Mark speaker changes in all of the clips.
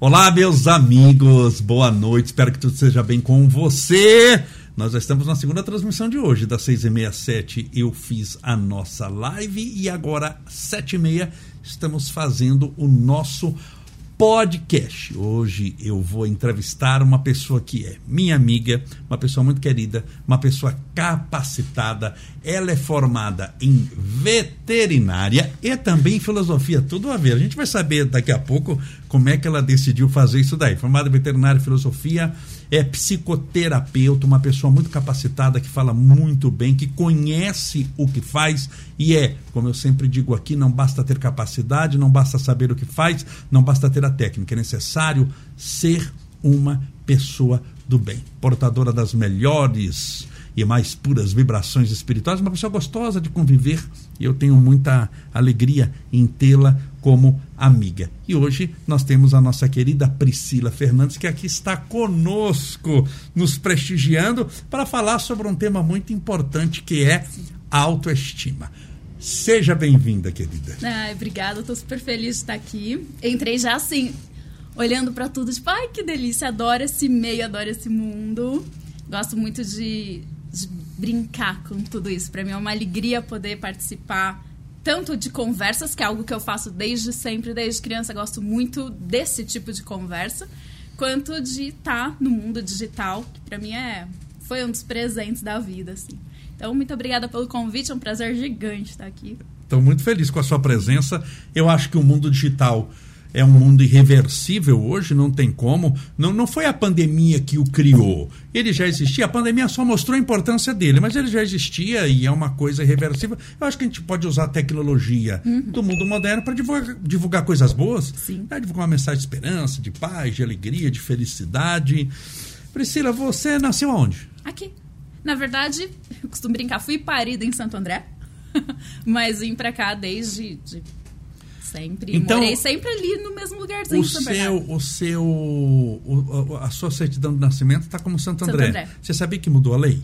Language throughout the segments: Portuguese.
Speaker 1: Olá, meus amigos, boa noite, espero que tudo seja bem com você. Nós já estamos na segunda transmissão de hoje, das seis e meia sete, eu fiz a nossa live e agora sete e meia estamos fazendo o nosso podcast. Hoje eu vou entrevistar uma pessoa que é minha amiga, uma pessoa muito querida, uma pessoa capacitada. Ela é formada em veterinária e também em filosofia, tudo a ver. A gente vai saber daqui a pouco como é que ela decidiu fazer isso daí. Formada em veterinária e filosofia, é psicoterapeuta, uma pessoa muito capacitada, que fala muito bem, que conhece o que faz e é, como eu sempre digo aqui, não basta ter capacidade, não basta saber o que faz, não basta ter a técnica, é necessário ser uma pessoa do bem, portadora das melhores e mais puras vibrações espirituais, uma pessoa gostosa de conviver. E eu tenho muita alegria em tê-la como amiga. E hoje nós temos a nossa querida Priscila Fernandes, que aqui está conosco, nos prestigiando, para falar sobre um tema muito importante que é autoestima. Seja bem-vinda, querida.
Speaker 2: Ai, obrigada, estou super feliz de estar aqui. Entrei já assim, olhando para tudo, tipo, ai que delícia, adoro esse meio, adoro esse mundo. Gosto muito de, de brincar com tudo isso. Para mim é uma alegria poder participar tanto de conversas, que é algo que eu faço desde sempre, desde criança, gosto muito desse tipo de conversa, quanto de estar tá no mundo digital, que para mim é foi um dos presentes da vida, assim. Então, muito obrigada pelo convite, é um prazer gigante estar aqui.
Speaker 1: Estou muito feliz com a sua presença. Eu acho que o mundo digital é um mundo irreversível hoje, não tem como. Não, não foi a pandemia que o criou. Ele já existia, a pandemia só mostrou a importância dele, mas ele já existia e é uma coisa irreversível. Eu acho que a gente pode usar a tecnologia uhum. do mundo moderno para divulgar, divulgar, coisas boas,
Speaker 2: Né?
Speaker 1: divulgar uma mensagem de esperança, de paz, de alegria, de felicidade. Priscila, você nasceu onde?
Speaker 2: Aqui. Na verdade, eu costumo brincar, fui parida em Santo André, mas vim para cá desde de sempre. Então, Morei sempre ali no mesmo lugarzinho.
Speaker 1: O seu, o seu, o, a sua certidão de nascimento está como Santo André. Santo André. Você sabia que mudou a lei?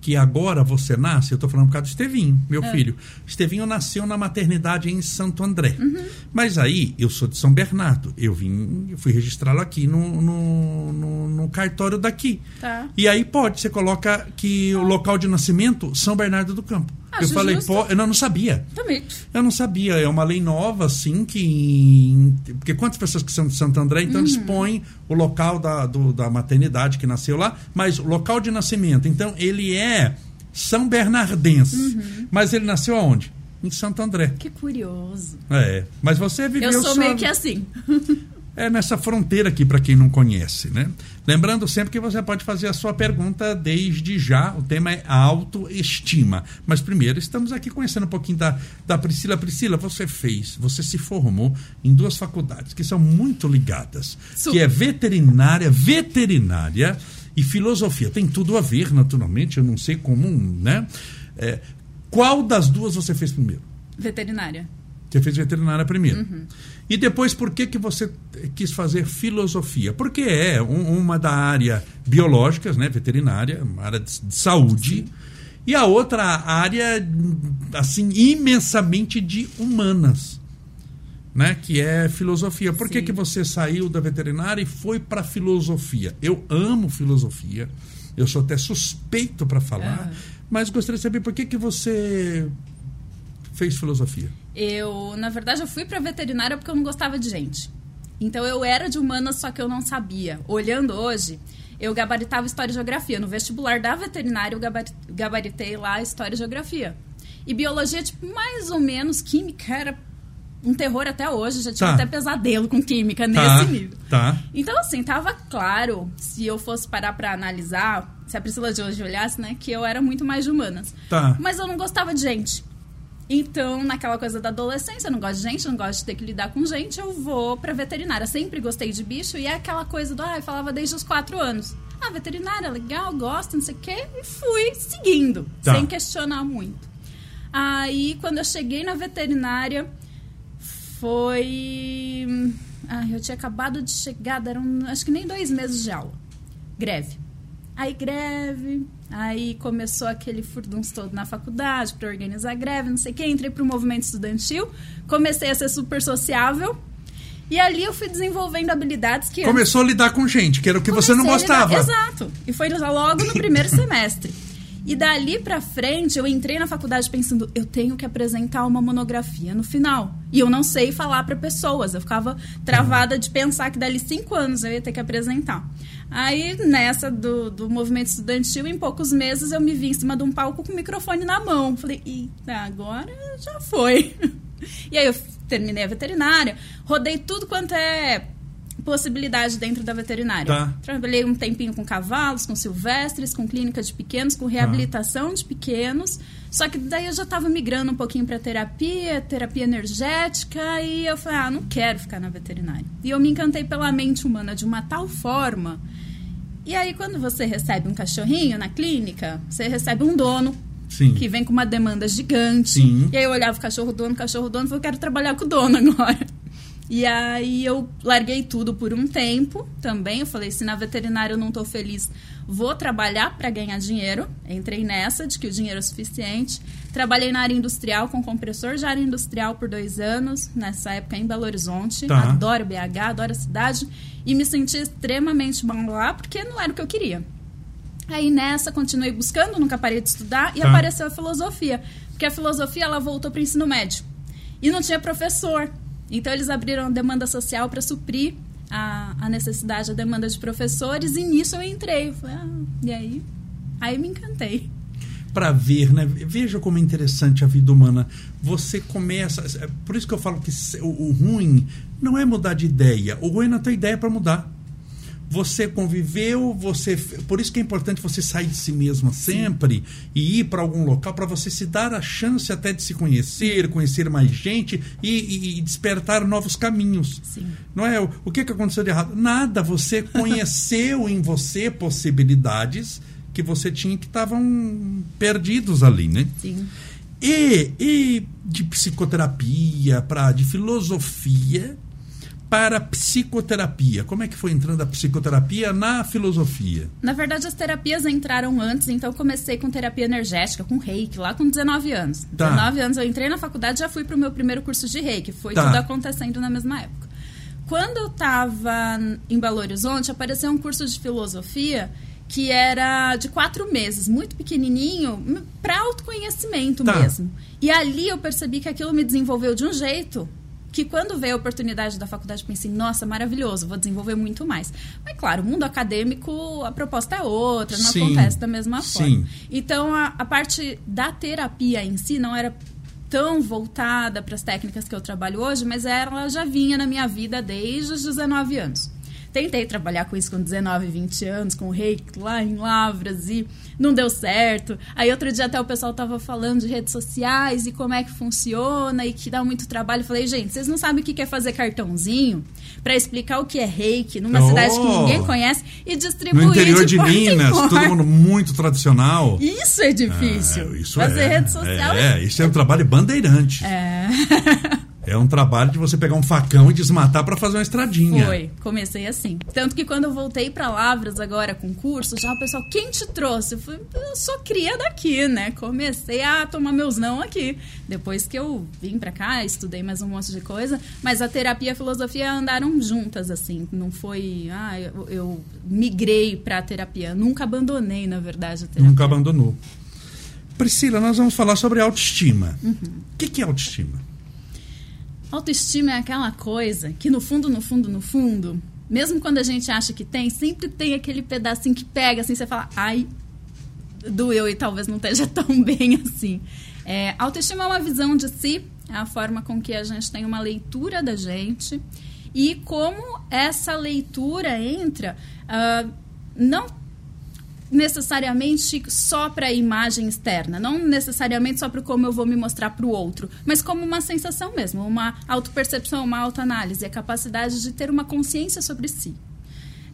Speaker 1: que agora você nasce, eu estou falando por causa do Estevinho, meu é. filho. Estevinho nasceu na maternidade em Santo André.
Speaker 2: Uhum.
Speaker 1: Mas aí, eu sou de São Bernardo. Eu vim, eu fui registrá-lo aqui no, no, no, no, cartório daqui.
Speaker 2: Tá.
Speaker 1: E aí pode, você coloca que o local de nascimento, São Bernardo do Campo.
Speaker 2: Acho
Speaker 1: eu falei,
Speaker 2: justo.
Speaker 1: pô, eu não, não sabia.
Speaker 2: Também.
Speaker 1: Eu não sabia. É uma lei nova, assim, que. Porque quantas pessoas que são de Santo André, então uhum. eles põem o local da, do, da maternidade que nasceu lá, mas o local de nascimento. Então, ele é São Bernardense.
Speaker 2: Uhum.
Speaker 1: Mas ele nasceu aonde? Em Santo André.
Speaker 2: Que curioso.
Speaker 1: É. Mas você viveu.
Speaker 2: Eu sou
Speaker 1: só...
Speaker 2: meio que assim.
Speaker 1: é nessa fronteira aqui, para quem não conhece, né? Lembrando sempre que você pode fazer a sua pergunta desde já. O tema é autoestima. Mas primeiro, estamos aqui conhecendo um pouquinho da, da Priscila. Priscila, você fez, você se formou em duas faculdades que são muito ligadas,
Speaker 2: Super.
Speaker 1: que é veterinária, veterinária e filosofia. Tem tudo a ver, naturalmente, eu não sei como, né? É, qual das duas você fez primeiro?
Speaker 2: Veterinária.
Speaker 1: Você fez veterinária primeiro.
Speaker 2: Uhum.
Speaker 1: E depois, por que, que você quis fazer filosofia? Porque é um, uma da área biológicas, né, veterinária, uma área de, de saúde,
Speaker 2: Sim.
Speaker 1: e a outra área, assim, imensamente de humanas, né, que é filosofia. Por que,
Speaker 2: Sim.
Speaker 1: que você saiu da veterinária e foi para filosofia? Eu amo filosofia, eu sou até suspeito para falar,
Speaker 2: Uhum.
Speaker 1: mas gostaria de saber por que, que você fez filosofia.
Speaker 2: Eu, na verdade, eu fui pra veterinária porque eu não gostava de gente. Então eu era de humanas, só que eu não sabia. Olhando hoje, eu gabaritava História e Geografia. No vestibular da veterinária, eu gabari- gabaritei lá História e Geografia. E Biologia, tipo, mais ou menos. Química era um terror até hoje. Já tive
Speaker 1: Tá.
Speaker 2: até pesadelo com Química
Speaker 1: Tá,
Speaker 2: nesse nível.
Speaker 1: tá.
Speaker 2: Então, assim, tava claro, se eu fosse parar pra analisar, se a Priscila de hoje olhasse, né, que eu era muito mais de humanas.
Speaker 1: Tá.
Speaker 2: Mas eu não gostava de gente. Então, naquela coisa da adolescência, eu não gosto de gente, eu não gosto de ter que lidar com gente, eu vou pra veterinária. Sempre gostei de bicho e é aquela coisa do, ah, eu falava desde os quatro anos. Ah, veterinária, legal, gosto, não sei o quê. E fui seguindo,
Speaker 1: Tá.
Speaker 2: sem questionar muito. Aí, quando eu cheguei na veterinária, foi. Ah, eu tinha acabado de chegar, eram acho que nem dois meses de aula. Greve. Aí greve, aí começou aquele furdunço todo na faculdade para organizar greve, não sei o quê. Entrei pro movimento estudantil, comecei a ser super sociável E ali eu fui desenvolvendo habilidades que.
Speaker 1: Começou a lidar com gente, que era o que você não gostava.
Speaker 2: Exato. E foi logo no primeiro semestre. E dali pra frente, eu entrei na faculdade pensando, eu tenho que apresentar uma monografia no final. E eu não sei falar para pessoas. Eu ficava travada de pensar que dali cinco anos eu ia ter que apresentar. Aí, nessa do, do movimento estudantil, em poucos meses eu me vi em cima de um palco com o microfone na mão. Falei, eita, agora já foi. E aí eu terminei a veterinária, rodei tudo quanto é possibilidade dentro da veterinária. Tá. Trabalhei um tempinho com cavalos, com silvestres, com clínica de pequenos, com reabilitação de pequenos. Só que daí eu já estava migrando um pouquinho para terapia, terapia energética, e eu falei, ah, não quero ficar na veterinária. E eu me encantei pela mente humana de uma tal forma. E aí, quando você recebe um cachorrinho na clínica, você recebe um dono, Sim. que vem com uma demanda gigante. Sim. E aí eu olhava o cachorro dono, cachorro dono, e eu quero trabalhar com o dono agora. E aí eu larguei tudo por um tempo também. Eu falei, se na veterinária eu não estou feliz, vou trabalhar para ganhar dinheiro. Entrei nessa de que o dinheiro é suficiente. Trabalhei na área industrial com compressor de área industrial por dois anos, nessa época em Belo Horizonte. Tá. Adoro BH, adoro a cidade. E me senti extremamente bom lá, porque não era o que eu queria. Aí nessa, continuei buscando, nunca parei de estudar, e tá. apareceu a filosofia. Porque a filosofia, ela voltou para o ensino médio. E não tinha professor. Então, eles abriram a demanda social para suprir a, a, necessidade, a demanda de professores, e nisso eu entrei. falei, ah, e aí? Aí me encantei.
Speaker 1: Para ver, né? Veja como é interessante a vida humana. Você começa. É por isso que eu falo que o, o ruim não é mudar de ideia. O ruim é não ter ideia para mudar você conviveu, você. Por isso que é importante você sair de si mesma sempre Sim. e ir para algum local para você se dar a chance até de se conhecer, conhecer mais gente e, e despertar novos caminhos. Sim. Não é? O, que, que aconteceu de errado? Nada. Você conheceu em você possibilidades que você tinha que estavam perdidos ali, né? Sim. E, e de psicoterapia, para de filosofia para psicoterapia. Como é que foi entrando a psicoterapia na filosofia?
Speaker 2: Na verdade, as terapias entraram antes, então comecei com terapia energética, com reiki, lá com 19 anos. Tá. 19 anos eu entrei na faculdade já fui para o meu primeiro curso de reiki. Foi tá. tudo acontecendo na mesma época. Quando eu estava em Belo Horizonte, apareceu um curso de filosofia que era de quatro meses, muito pequenininho, para autoconhecimento tá. mesmo. E ali eu percebi que aquilo me desenvolveu de um jeito que quando veio a oportunidade da faculdade pensei, nossa, maravilhoso, vou desenvolver muito mais. Mas claro, o mundo acadêmico, a proposta é outra, não sim, acontece da mesma forma. Sim. Então a, a parte da terapia em si não era tão voltada para as técnicas que eu trabalho hoje, mas ela já vinha na minha vida desde os 19 anos. Tentei trabalhar com isso com 19, 20 anos, com o reiki lá em Lavras e não deu certo. Aí outro dia até o pessoal tava falando de redes sociais e como é que funciona e que dá muito trabalho. Eu falei, gente, vocês não sabem o que é fazer cartãozinho para explicar o que é reiki numa oh, cidade que ninguém conhece e distribuir
Speaker 1: No interior de, de Minas, todo mundo muito tradicional.
Speaker 2: Isso é difícil. É, isso fazer
Speaker 1: é,
Speaker 2: rede social.
Speaker 1: É, isso é um trabalho bandeirante.
Speaker 2: É.
Speaker 1: É um trabalho de você pegar um facão e desmatar para fazer uma estradinha.
Speaker 2: Foi, comecei assim. Tanto que quando eu voltei para Lavras agora com curso, já o pessoal, quem te trouxe? Eu falei, eu sou cria daqui, né? Comecei a tomar meus não aqui. Depois que eu vim para cá, estudei mais um monte de coisa, mas a terapia e a filosofia andaram juntas, assim. Não foi, ah, eu, eu migrei para a terapia. Nunca abandonei, na verdade, a terapia.
Speaker 1: Nunca abandonou. Priscila, nós vamos falar sobre autoestima. Uhum. O que é autoestima?
Speaker 2: Autoestima é aquela coisa que no fundo, no fundo, no fundo, mesmo quando a gente acha que tem, sempre tem aquele pedacinho que pega assim, você fala, ai, doeu e talvez não esteja tão bem assim. É, autoestima é uma visão de si, é a forma com que a gente tem uma leitura da gente e como essa leitura entra, uh, não necessariamente só para a imagem externa, não necessariamente só para como eu vou me mostrar para o outro, mas como uma sensação mesmo, uma autopercepção, uma autoanálise, a capacidade de ter uma consciência sobre si.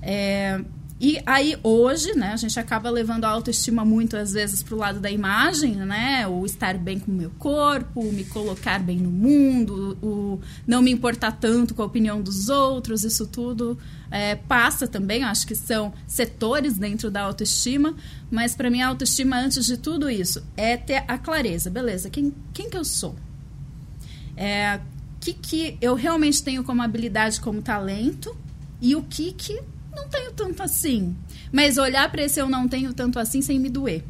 Speaker 2: É, e aí, hoje, né, a gente acaba levando a autoestima muito, às vezes, para o lado da imagem, né? O estar bem com o meu corpo, o me colocar bem no mundo, o não me importar tanto com a opinião dos outros, isso tudo é, passa também, acho que são setores dentro da autoestima, mas para mim a autoestima, antes de tudo isso, é ter a clareza, beleza, quem, quem que eu sou? É, que, que eu realmente tenho como habilidade, como talento, e o que, que não tenho tanto assim. Mas olhar para esse eu não tenho tanto assim sem me doer.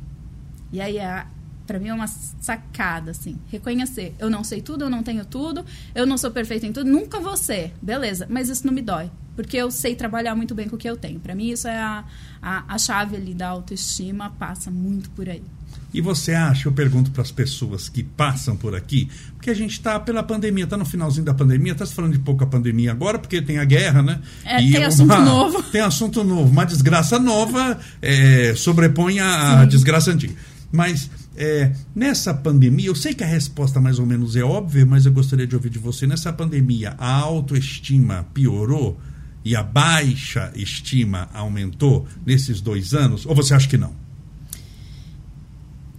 Speaker 2: E aí, é, para mim, é uma sacada, assim. Reconhecer. Eu não sei tudo, eu não tenho tudo, eu não sou perfeita em tudo, nunca vou ser. Beleza, mas isso não me dói. Porque eu sei trabalhar muito bem com o que eu tenho. Para mim, isso é a, a, a chave ali da autoestima, passa muito por aí.
Speaker 1: E você acha, eu pergunto para as pessoas que passam por aqui, porque a gente está pela pandemia, está no finalzinho da pandemia, está se falando de pouca pandemia agora, porque tem a guerra, né?
Speaker 2: É, e tem uma, assunto novo.
Speaker 1: Tem assunto novo. Uma desgraça nova é, sobrepõe a, a desgraça antiga. Mas é, nessa pandemia, eu sei que a resposta mais ou menos é óbvia, mas eu gostaria de ouvir de você. Nessa pandemia, a autoestima piorou e a baixa estima aumentou nesses dois anos? Ou você acha que não?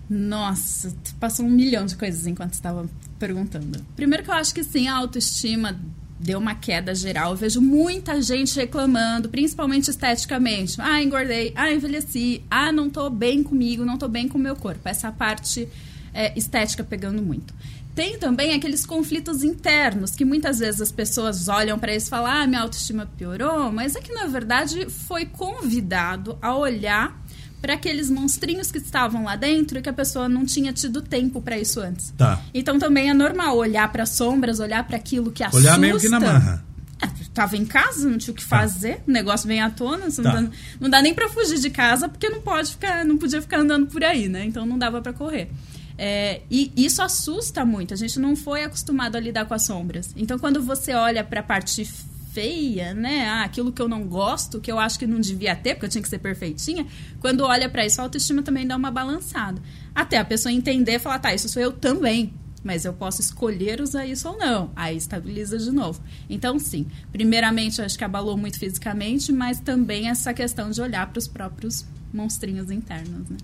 Speaker 2: Nossa, passou um milhão de coisas enquanto estava perguntando. Primeiro que eu acho que sim, a autoestima deu uma queda geral. Eu vejo muita gente reclamando, principalmente esteticamente. Ah, engordei, ah, envelheci, ah, não tô bem comigo, não tô bem com o meu corpo. Essa parte é, estética pegando muito. Tem também aqueles conflitos internos que muitas vezes as pessoas olham para isso e falam: ah, minha autoestima piorou, mas é que na verdade foi convidado a olhar para aqueles monstrinhos que estavam lá dentro e que a pessoa não tinha tido tempo para isso antes.
Speaker 1: Tá.
Speaker 2: Então também é normal olhar para sombras, olhar para aquilo que assusta.
Speaker 1: Olhar meio que na marra.
Speaker 2: É, tava em casa, não tinha o que tá. fazer, o negócio vem à tona, tá. não, dá, não dá nem para fugir de casa porque não pode ficar, não podia ficar andando por aí, né? Então não dava para correr. É, e isso assusta muito. A gente não foi acostumado a lidar com as sombras. Então, quando você olha para a parte feia, né? Ah, aquilo que eu não gosto, que eu acho que não devia ter, porque eu tinha que ser perfeitinha. Quando olha para isso, a autoestima também dá uma balançada. Até a pessoa entender e falar, tá, isso sou eu também. Mas eu posso escolher usar isso ou não. Aí estabiliza de novo. Então, sim. Primeiramente, eu acho que abalou muito fisicamente, mas também essa questão de olhar para os próprios monstrinhos internos, né?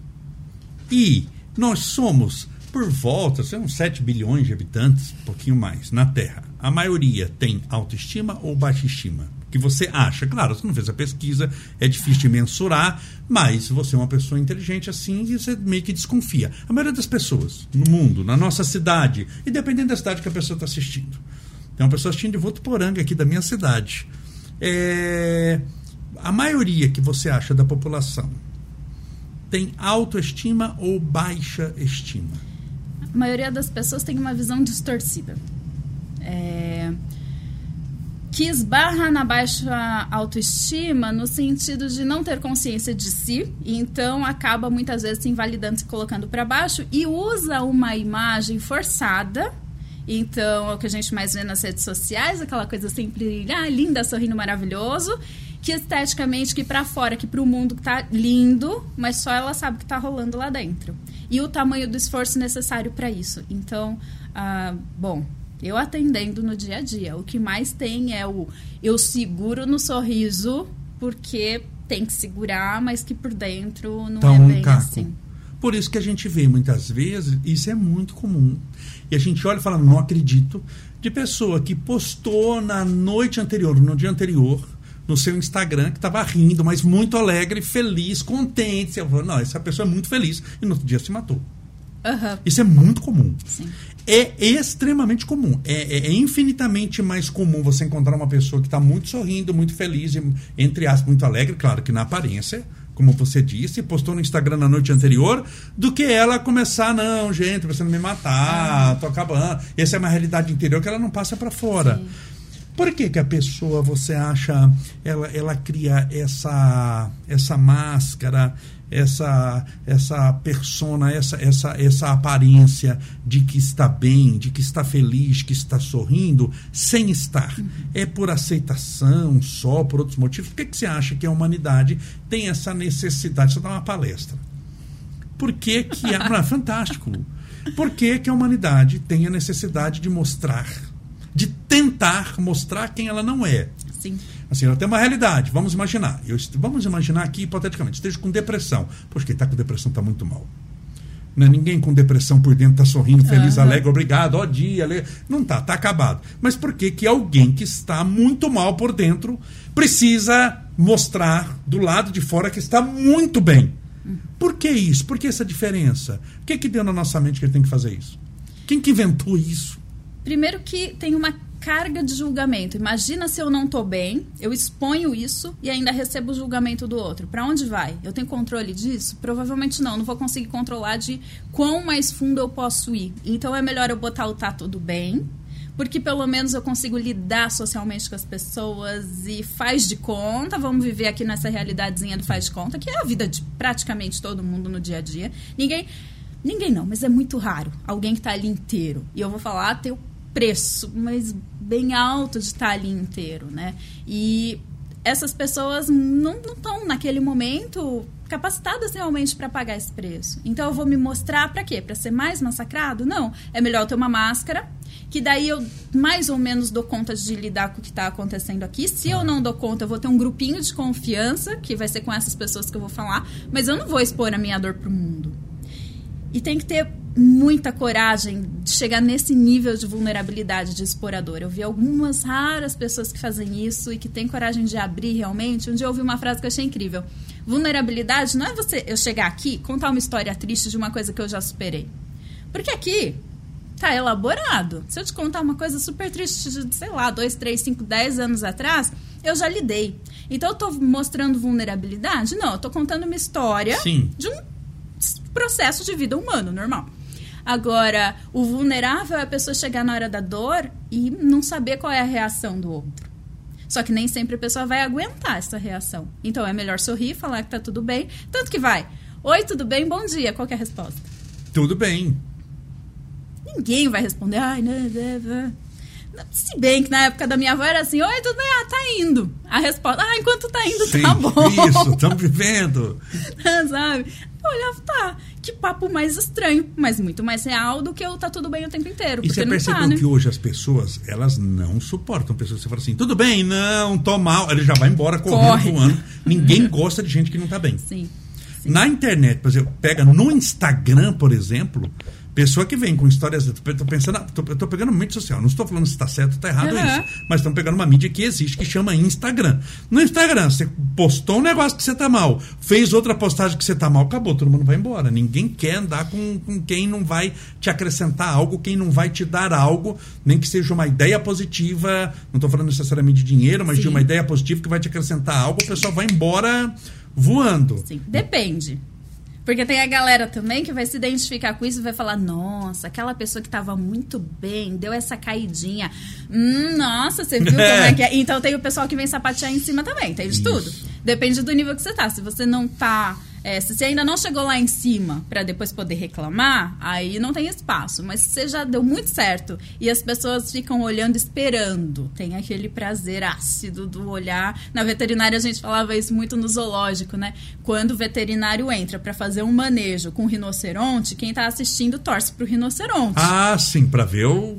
Speaker 1: E nós somos por volta, são 7 bilhões de habitantes, um pouquinho mais, na Terra. A maioria tem autoestima ou baixa estima? que você acha? Claro, você não fez a pesquisa, é difícil de mensurar, mas você é uma pessoa inteligente assim e você meio que desconfia. A maioria das pessoas no mundo, na nossa cidade, e dependendo da cidade que a pessoa está assistindo. Tem uma pessoa assistindo de Votuporanga, aqui da minha cidade. É... A maioria que você acha da população tem autoestima ou baixa estima?
Speaker 2: a maioria das pessoas tem uma visão distorcida. É, que esbarra na baixa autoestima no sentido de não ter consciência de si, e então acaba muitas vezes se invalidando, se colocando para baixo e usa uma imagem forçada. Então, é o que a gente mais vê nas redes sociais, aquela coisa sempre ah, linda, sorrindo maravilhoso, que esteticamente, que para fora, que para o mundo tá lindo, mas só ela sabe o que tá rolando lá dentro e o tamanho do esforço necessário para isso. Então, ah, bom, eu atendendo no dia a dia, o que mais tem é o eu seguro no sorriso porque tem que segurar, mas que por dentro não é bem caco. assim.
Speaker 1: Por isso que a gente vê muitas vezes, isso é muito comum. E a gente olha e fala, não acredito, de pessoa que postou na noite anterior, no dia anterior, no seu Instagram que estava rindo, mas muito alegre, feliz, contente. Eu falo, não, essa pessoa é muito feliz. E no outro dia se matou.
Speaker 2: Uhum.
Speaker 1: Isso é muito comum.
Speaker 2: Sim.
Speaker 1: É extremamente comum. É, é, é, infinitamente mais comum você encontrar uma pessoa que está muito sorrindo, muito feliz, entre aspas, muito alegre, claro que na aparência, como você disse, postou no Instagram na noite anterior, do que ela começar, não, gente, você não me matar, ah. tô acabando. Essa é uma realidade interior que ela não passa para fora. Sim. Por que, que a pessoa, você acha, ela, ela cria essa, essa máscara, essa essa persona, essa, essa, essa aparência de que está bem, de que está feliz, que está sorrindo, sem estar? Uhum. É por aceitação só, por outros motivos? Por que, que você acha que a humanidade tem essa necessidade? Você dá uma palestra. Por que, que a, é fantástico. Por que, que a humanidade tem a necessidade de mostrar de tentar mostrar quem ela não é.
Speaker 2: Sim.
Speaker 1: Assim, ela tem uma realidade. Vamos imaginar. Eu, vamos imaginar aqui, hipoteticamente, esteja com depressão. Poxa, quem está com depressão está muito mal. Não é ninguém com depressão por dentro está sorrindo, feliz, uhum. alegre, obrigado, ó dia, alegre. não está, está acabado. Mas por que que alguém que está muito mal por dentro precisa mostrar do lado de fora que está muito bem? Por que isso? Por que essa diferença? O que que deu na nossa mente que ele tem que fazer isso? Quem que inventou isso?
Speaker 2: Primeiro que tem uma carga de julgamento. Imagina se eu não tô bem, eu exponho isso e ainda recebo o julgamento do outro. Para onde vai? Eu tenho controle disso? Provavelmente não. Não vou conseguir controlar de quão mais fundo eu posso ir. Então é melhor eu botar o tá tudo bem, porque pelo menos eu consigo lidar socialmente com as pessoas e faz de conta. Vamos viver aqui nessa realidadezinha do faz de conta, que é a vida de praticamente todo mundo no dia a dia. Ninguém. Ninguém não, mas é muito raro alguém que está ali inteiro. E eu vou falar, tem o preço, mas bem alto de estar ali inteiro, né? E essas pessoas não estão naquele momento capacitadas realmente para pagar esse preço. Então eu vou me mostrar para quê? Para ser mais massacrado? Não. É melhor ter uma máscara, que daí eu mais ou menos dou conta de lidar com o que está acontecendo aqui. Se eu não dou conta, eu vou ter um grupinho de confiança, que vai ser com essas pessoas que eu vou falar, mas eu não vou expor a minha dor para o mundo. E tem que ter muita coragem de chegar nesse nível de vulnerabilidade de explorador. Eu vi algumas raras pessoas que fazem isso e que têm coragem de abrir realmente. Um dia eu ouvi uma frase que eu achei incrível. Vulnerabilidade não é você eu chegar aqui contar uma história triste de uma coisa que eu já superei. Porque aqui tá elaborado. Se eu te contar uma coisa super triste de, sei lá, dois, três, cinco, dez anos atrás, eu já lidei. Então eu tô mostrando vulnerabilidade? Não, eu tô contando uma história
Speaker 1: Sim.
Speaker 2: de um processo de vida humano, normal. Agora, o vulnerável é a pessoa chegar na hora da dor e não saber qual é a reação do outro. Só que nem sempre a pessoa vai aguentar essa reação. Então é melhor sorrir, falar que tá tudo bem. Tanto que vai. Oi, tudo bem? Bom dia. Qual é a resposta?
Speaker 1: Tudo bem.
Speaker 2: Ninguém vai responder. Ai, né, né, né. Se bem que na época da minha avó era assim, oi, tudo bem? Ah, tá indo. A resposta, ah, enquanto tá indo,
Speaker 1: Sim,
Speaker 2: tá bom.
Speaker 1: Isso, estamos vivendo.
Speaker 2: Sabe? Eu olhava, tá, que papo mais estranho, mas muito mais real do que o tá tudo bem o tempo inteiro.
Speaker 1: E você
Speaker 2: não
Speaker 1: percebeu
Speaker 2: tá, né?
Speaker 1: que hoje as pessoas, elas não suportam pessoas que você fala assim, tudo bem, não, tô mal. Ele já vai embora correndo,
Speaker 2: Corre.
Speaker 1: voando. Ninguém gosta de gente que não tá bem.
Speaker 2: Sim.
Speaker 1: Na internet, por exemplo, pega no Instagram, por exemplo, pessoa que vem com histórias. Tô pensando, tô, eu tô pegando mídia social, não estou falando se está certo ou está errado
Speaker 2: Uhum.
Speaker 1: isso, mas estão pegando uma mídia que existe, que chama Instagram. No Instagram, você postou um negócio que você tá mal, fez outra postagem que você tá mal, acabou, todo mundo vai embora. Ninguém quer andar com, com quem não vai te acrescentar algo, quem não vai te dar algo, nem que seja uma ideia positiva, não estou falando necessariamente de dinheiro, mas de
Speaker 2: Sim.
Speaker 1: uma ideia positiva que vai te acrescentar algo, o pessoal vai embora voando.
Speaker 2: Sim, depende. Porque tem a galera também que vai se identificar com isso e vai falar: nossa, aquela pessoa que tava muito bem, deu essa caidinha. Hum, nossa, você viu como é que é? Então tem o pessoal que vem sapatear em cima também, tem de tudo. Depende do nível que você tá. Se você não tá. É, se você ainda não chegou lá em cima pra depois poder reclamar, aí não tem espaço. Mas se você já deu muito certo e as pessoas ficam olhando, esperando, tem aquele prazer ácido do olhar. Na veterinária a gente falava isso muito no zoológico, né? Quando o veterinário entra pra fazer um manejo com rinoceronte, quem tá assistindo torce pro rinoceronte.
Speaker 1: Ah, sim, pra ver o.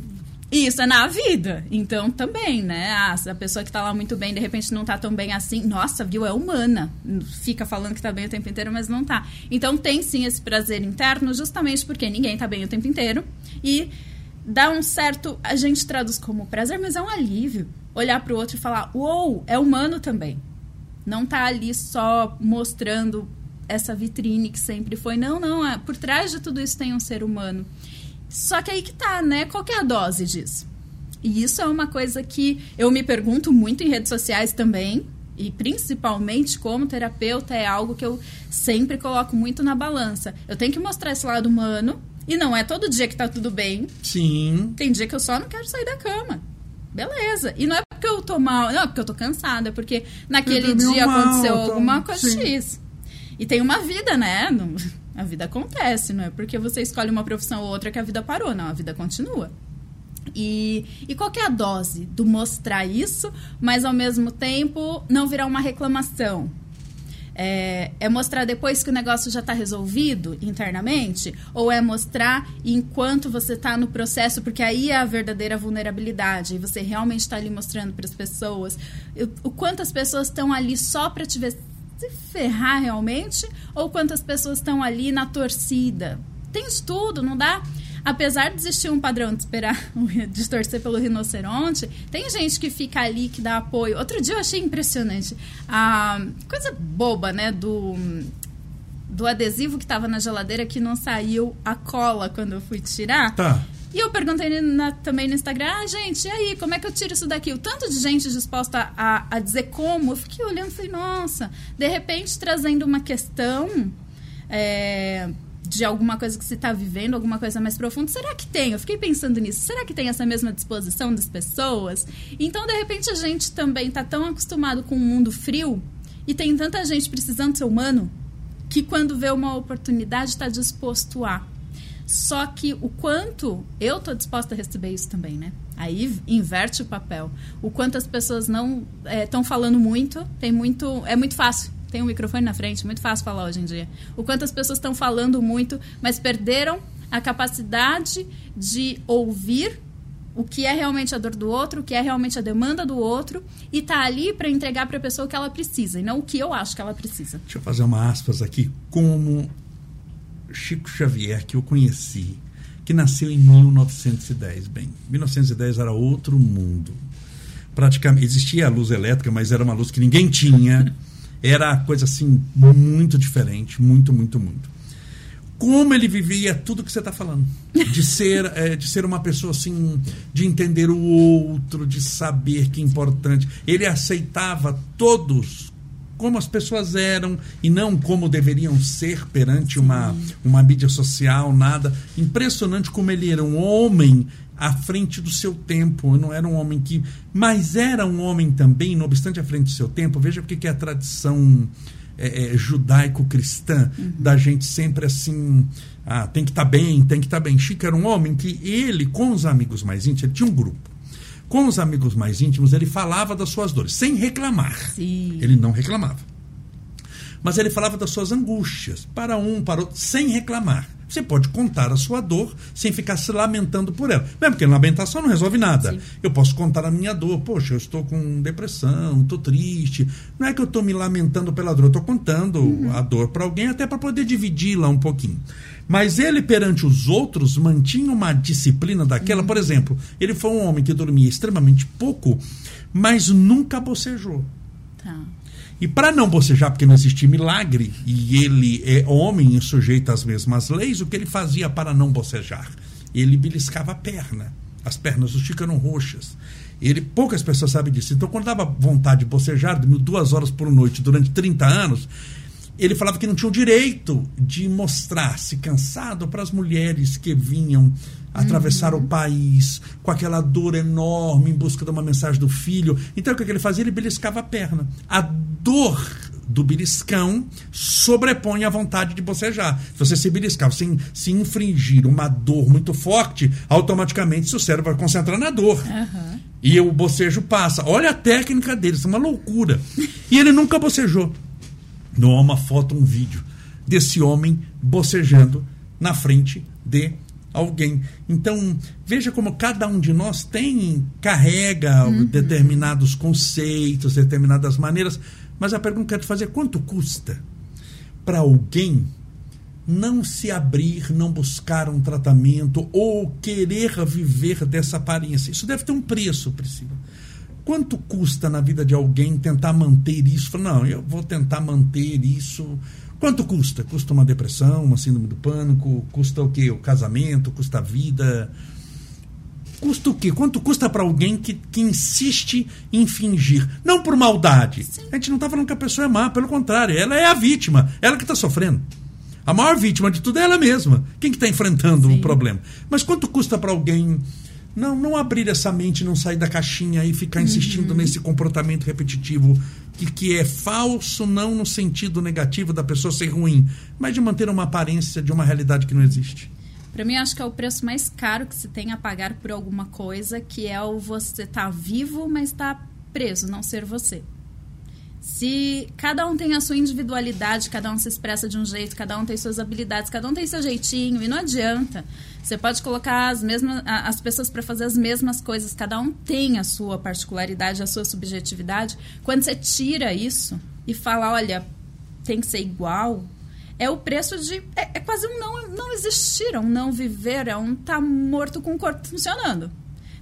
Speaker 2: Isso é na vida. Então, também, né? Ah, a pessoa que tá lá muito bem, de repente não tá tão bem assim, nossa, viu? É humana. Fica falando que tá bem o tempo inteiro, mas não tá. Então, tem sim esse prazer interno, justamente porque ninguém tá bem o tempo inteiro. E dá um certo. A gente traduz como prazer, mas é um alívio. Olhar pro outro e falar: uou, é humano também. Não tá ali só mostrando essa vitrine que sempre foi. Não, não. É, por trás de tudo isso tem um ser humano. Só que aí que tá, né? Qual é a dose disso? E isso é uma coisa que eu me pergunto muito em redes sociais também. E principalmente como terapeuta é algo que eu sempre coloco muito na balança. Eu tenho que mostrar esse lado humano. E não é todo dia que tá tudo bem.
Speaker 1: Sim.
Speaker 2: Tem dia que eu só não quero sair da cama. Beleza. E não é porque eu tô mal, não, é porque eu tô cansada, é porque naquele dia
Speaker 1: mal,
Speaker 2: aconteceu
Speaker 1: tô-
Speaker 2: alguma coisa
Speaker 1: sim.
Speaker 2: X. E tem uma vida, né? Não- A vida acontece, não é porque você escolhe uma profissão ou outra que a vida parou, não, a vida continua. E, e qual é a dose do mostrar isso, mas ao mesmo tempo não virar uma reclamação? É, é mostrar depois que o negócio já está resolvido internamente? Ou é mostrar enquanto você está no processo? Porque aí é a verdadeira vulnerabilidade. E você realmente está ali mostrando para as pessoas o, o quanto as pessoas estão ali só para te ver se ferrar realmente? Ou quantas pessoas estão ali na torcida? Tem de tudo, não dá? Apesar de existir um padrão de esperar, de torcer pelo rinoceronte, tem gente que fica ali, que dá apoio. Outro dia eu achei impressionante. A coisa boba, né, do, do adesivo que estava na geladeira que não saiu a cola quando eu fui tirar.
Speaker 1: Tá.
Speaker 2: E eu perguntei na, também no Instagram, ah, gente, e aí, como é que eu tiro isso daqui? O tanto de gente disposta a, a dizer como, eu fiquei olhando e falei, nossa, de repente trazendo uma questão é, de alguma coisa que você está vivendo, alguma coisa mais profunda, será que tem? Eu fiquei pensando nisso, será que tem essa mesma disposição das pessoas? Então, de repente, a gente também está tão acostumado com um mundo frio e tem tanta gente precisando ser humano que quando vê uma oportunidade está disposto a. Só que o quanto eu tô disposta a receber isso também, né? Aí inverte o papel. O quanto as pessoas não estão é, falando muito, tem muito, é muito fácil. Tem um microfone na frente, muito fácil falar hoje em dia. O quanto as pessoas estão falando muito, mas perderam a capacidade de ouvir o que é realmente a dor do outro, o que é realmente a demanda do outro e tá ali para entregar para a pessoa o que ela precisa e não o que eu acho que ela precisa.
Speaker 1: Deixa eu fazer uma aspas aqui. Como Chico Xavier, que eu conheci, que nasceu em 1910. Bem, 1910 era outro mundo. Praticamente existia a luz elétrica, mas era uma luz que ninguém tinha. Era coisa assim muito diferente, muito, muito, muito. Como ele vivia tudo que você está falando, de ser, é, de ser uma pessoa assim, de entender o outro, de saber que é importante. Ele aceitava todos como as pessoas eram e não como deveriam ser perante uma, uma mídia social, nada. Impressionante como ele era um homem à frente do seu tempo. Não era um homem que. Mas era um homem também, não obstante à frente do seu tempo. Veja porque que é a tradição é, é, judaico-cristã uhum. da gente sempre assim. Ah, tem que estar tá bem, tem que estar tá bem. Chico era um homem que ele, com os amigos mais íntimos, ele tinha um grupo com os amigos mais íntimos, ele falava das suas dores, sem reclamar.
Speaker 2: Sim.
Speaker 1: Ele não reclamava. Mas ele falava das suas angústias, para um, para outro, sem reclamar. Você pode contar a sua dor sem ficar se lamentando por ela. Mesmo porque lamentação não resolve nada. Sim. Eu posso contar a minha dor. Poxa, eu estou com depressão, estou triste. Não é que eu estou me lamentando pela dor, eu estou contando uhum. a dor para alguém até para poder dividi-la um pouquinho. Mas ele, perante os outros, mantinha uma disciplina daquela. Uhum. Por exemplo, ele foi um homem que dormia extremamente pouco, mas nunca bocejou.
Speaker 2: Tá.
Speaker 1: E para não bocejar, porque não existia milagre, e ele é homem e sujeito às mesmas leis, o que ele fazia para não bocejar? Ele beliscava a perna. As pernas do Chico eram roxas. Ele, poucas pessoas sabem disso. Então, quando dava vontade de bocejar, dormiu duas horas por noite durante 30 anos, ele falava que não tinha o direito de mostrar-se cansado para as mulheres que vinham atravessar uhum. o país com aquela dor enorme em busca de uma mensagem do filho. Então, o que ele fazia? Ele beliscava a perna. A dor do beliscão sobrepõe a vontade de bocejar. Se você se beliscar sem se infringir uma dor muito forte, automaticamente seu cérebro vai concentrar na dor.
Speaker 2: Uhum.
Speaker 1: E o bocejo passa. Olha a técnica dele, isso é uma loucura. E ele nunca bocejou. Não há uma foto, um vídeo desse homem bocejando na frente de alguém. Então, veja como cada um de nós tem, carrega uhum. determinados conceitos, determinadas maneiras, mas a pergunta que eu quero te fazer é quanto custa para alguém não se abrir, não buscar um tratamento ou querer viver dessa aparência? Isso deve ter um preço, Priscila. Quanto custa na vida de alguém tentar manter isso? Não, eu vou tentar manter isso Quanto custa? Custa uma depressão, uma síndrome do pânico? Custa o quê? O casamento? Custa a vida? Custa o quê? Quanto custa para alguém que, que insiste em fingir? Não por maldade. Sim. A gente não está falando que a pessoa é má, pelo contrário, ela é a vítima, ela que está sofrendo. A maior vítima de tudo é ela mesma. Quem que está enfrentando o um problema? Mas quanto custa para alguém não, não abrir essa mente, não sair da caixinha e ficar insistindo uhum. nesse comportamento repetitivo que, que é falso, não no sentido negativo da pessoa ser ruim, mas de manter uma aparência de uma realidade que não existe.
Speaker 2: Para mim, acho que é o preço mais caro que se tem a pagar por alguma coisa, que é o você estar tá vivo, mas estar tá preso, não ser você. Se cada um tem a sua individualidade, cada um se expressa de um jeito, cada um tem suas habilidades, cada um tem seu jeitinho, e não adianta. Você pode colocar as, mesmas, as pessoas para fazer as mesmas coisas, cada um tem a sua particularidade, a sua subjetividade. Quando você tira isso e fala, olha, tem que ser igual, é o preço de. É, é quase um não, não existir, é um não viver, é um tá morto com o corpo funcionando.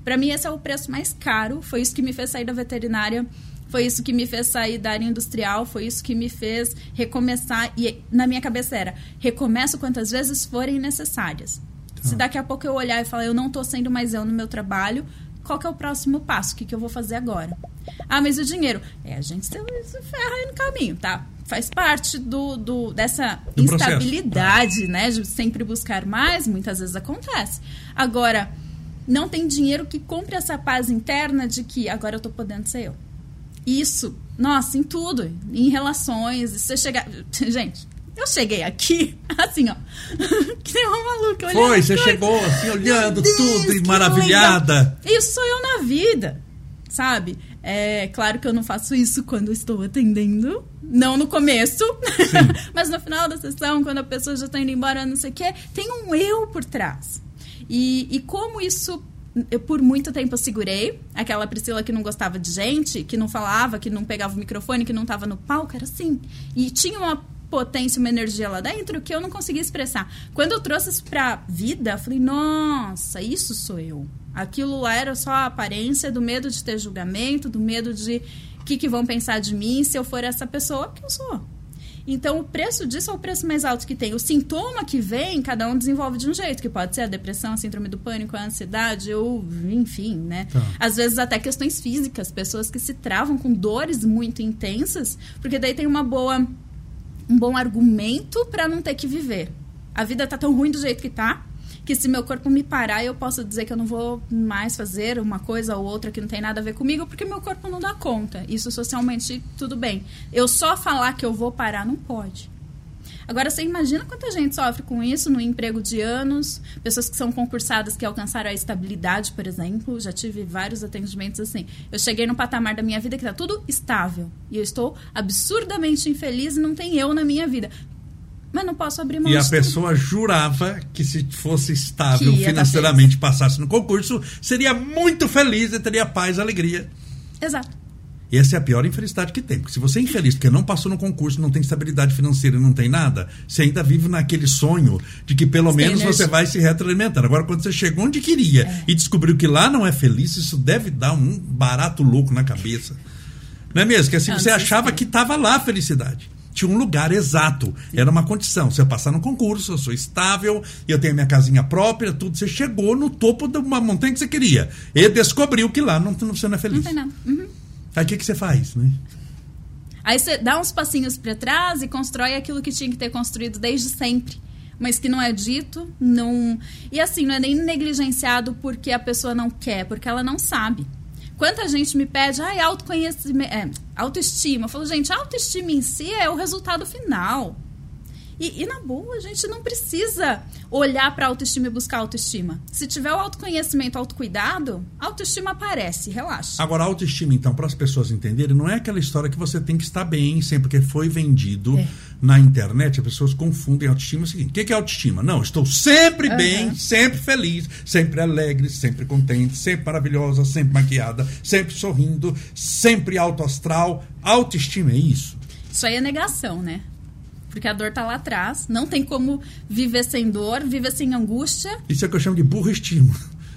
Speaker 2: Para mim, esse é o preço mais caro. Foi isso que me fez sair da veterinária foi isso que me fez sair da área industrial, foi isso que me fez recomeçar. E na minha cabeça era: recomeço quantas vezes forem necessárias. Se daqui a pouco eu olhar e falar, eu não estou sendo mais eu no meu trabalho, qual que é o próximo passo? O que, que eu vou fazer agora? Ah, mas o dinheiro? É, a gente se ferra aí no caminho, tá? Faz parte do, do dessa
Speaker 1: Do
Speaker 2: instabilidade, né? De sempre buscar mais, muitas vezes acontece. Agora, não tem dinheiro que compre essa paz interna de que agora eu tô podendo ser eu. Isso, nossa, em tudo, em relações, você chegar. Gente, eu cheguei aqui, assim, ó. que nem uma maluca. olhando
Speaker 1: Foi, você
Speaker 2: coisas.
Speaker 1: chegou assim, olhando
Speaker 2: Deus,
Speaker 1: tudo e maravilhada.
Speaker 2: legal. Isso sou eu na vida, sabe? É claro que eu não faço isso quando estou atendendo. Não no começo, mas no final da sessão, quando a pessoa já está indo embora, não sei o quê, tem um eu por trás. E, e como isso eu por muito tempo eu segurei aquela Priscila que não gostava de gente, que não falava, que não pegava o microfone, que não estava no palco, era assim. E tinha uma potência, uma energia lá dentro que eu não conseguia expressar. Quando eu trouxe isso pra vida, eu falei, nossa, isso sou eu. Aquilo lá era só a aparência do medo de ter julgamento, do medo de o que, que vão pensar de mim se eu for essa pessoa que eu sou. Então, o preço disso é o preço mais alto que tem. O sintoma que vem, cada um desenvolve de um jeito, que pode ser a depressão, a síndrome do pânico, a ansiedade, ou enfim, né?
Speaker 1: Tá.
Speaker 2: Às vezes até questões físicas, pessoas que se travam com dores muito intensas, porque daí tem uma boa um bom argumento para não ter que viver. A vida tá tão ruim do jeito que tá, que se meu corpo me parar, eu posso dizer que eu não vou mais fazer uma coisa ou outra que não tem nada a ver comigo, porque meu corpo não dá conta. Isso socialmente tudo bem. Eu só falar que eu vou parar não pode. Agora, você imagina quanta gente sofre com isso no emprego de anos, pessoas que são concursadas que alcançaram a estabilidade, por exemplo. Já tive vários atendimentos assim. Eu cheguei no patamar da minha vida que está tudo estável. E eu estou absurdamente infeliz e não tem eu na minha vida. Mas não posso abrir mão
Speaker 1: E a pessoa jurava que se fosse estável financeiramente, passasse no concurso, seria muito feliz e teria paz e alegria.
Speaker 2: Exato.
Speaker 1: E essa é a pior infelicidade que tem. Porque se você é infeliz porque não passou no concurso, não tem estabilidade financeira e não tem nada, você ainda vive naquele sonho de que pelo menos
Speaker 2: energia.
Speaker 1: você vai se retroalimentando. Agora, quando você chegou onde queria
Speaker 2: É.
Speaker 1: e descobriu que lá não é feliz, isso deve dar um barato louco na cabeça. Não é mesmo? Que assim,
Speaker 2: Não,
Speaker 1: você achava que estava lá a felicidade. Tinha um lugar exato. Era uma condição. Se eu passar no concurso, eu sou estável, eu tenho a minha casinha própria, tudo. Você chegou no topo de uma montanha que você queria. E descobriu que lá não, você não é feliz.
Speaker 2: Não tem nada. Uhum.
Speaker 1: Aí o que, que você faz, né?
Speaker 2: Aí você dá uns passinhos para trás e constrói aquilo que tinha que ter construído desde sempre. Mas que não é dito, não. E assim, não é nem negligenciado porque a pessoa não quer, porque ela não sabe. Quanta gente me pede, ai, autoconhecimento, é, autoestima. Eu falo, gente, autoestima em si é o resultado final. E, e na boa, a gente não precisa olhar para autoestima e buscar autoestima. Se tiver o autoconhecimento, autocuidado, a autoestima aparece, relaxa.
Speaker 1: Agora, a autoestima, então, para as pessoas entenderem, não é aquela história que você tem que estar bem sempre, porque foi vendido
Speaker 2: É.
Speaker 1: na internet. As pessoas confundem autoestima. É o seguinte: o que é autoestima? Não, estou sempre
Speaker 2: Aham.
Speaker 1: bem, sempre feliz, sempre alegre, sempre contente, sempre maravilhosa, sempre maquiada, sempre sorrindo, sempre alto astral. Autoestima é isso?
Speaker 2: Isso aí é negação, né? Porque a dor tá lá atrás, não tem como viver sem dor, viver sem angústia.
Speaker 1: Isso é o que eu chamo de burro estima.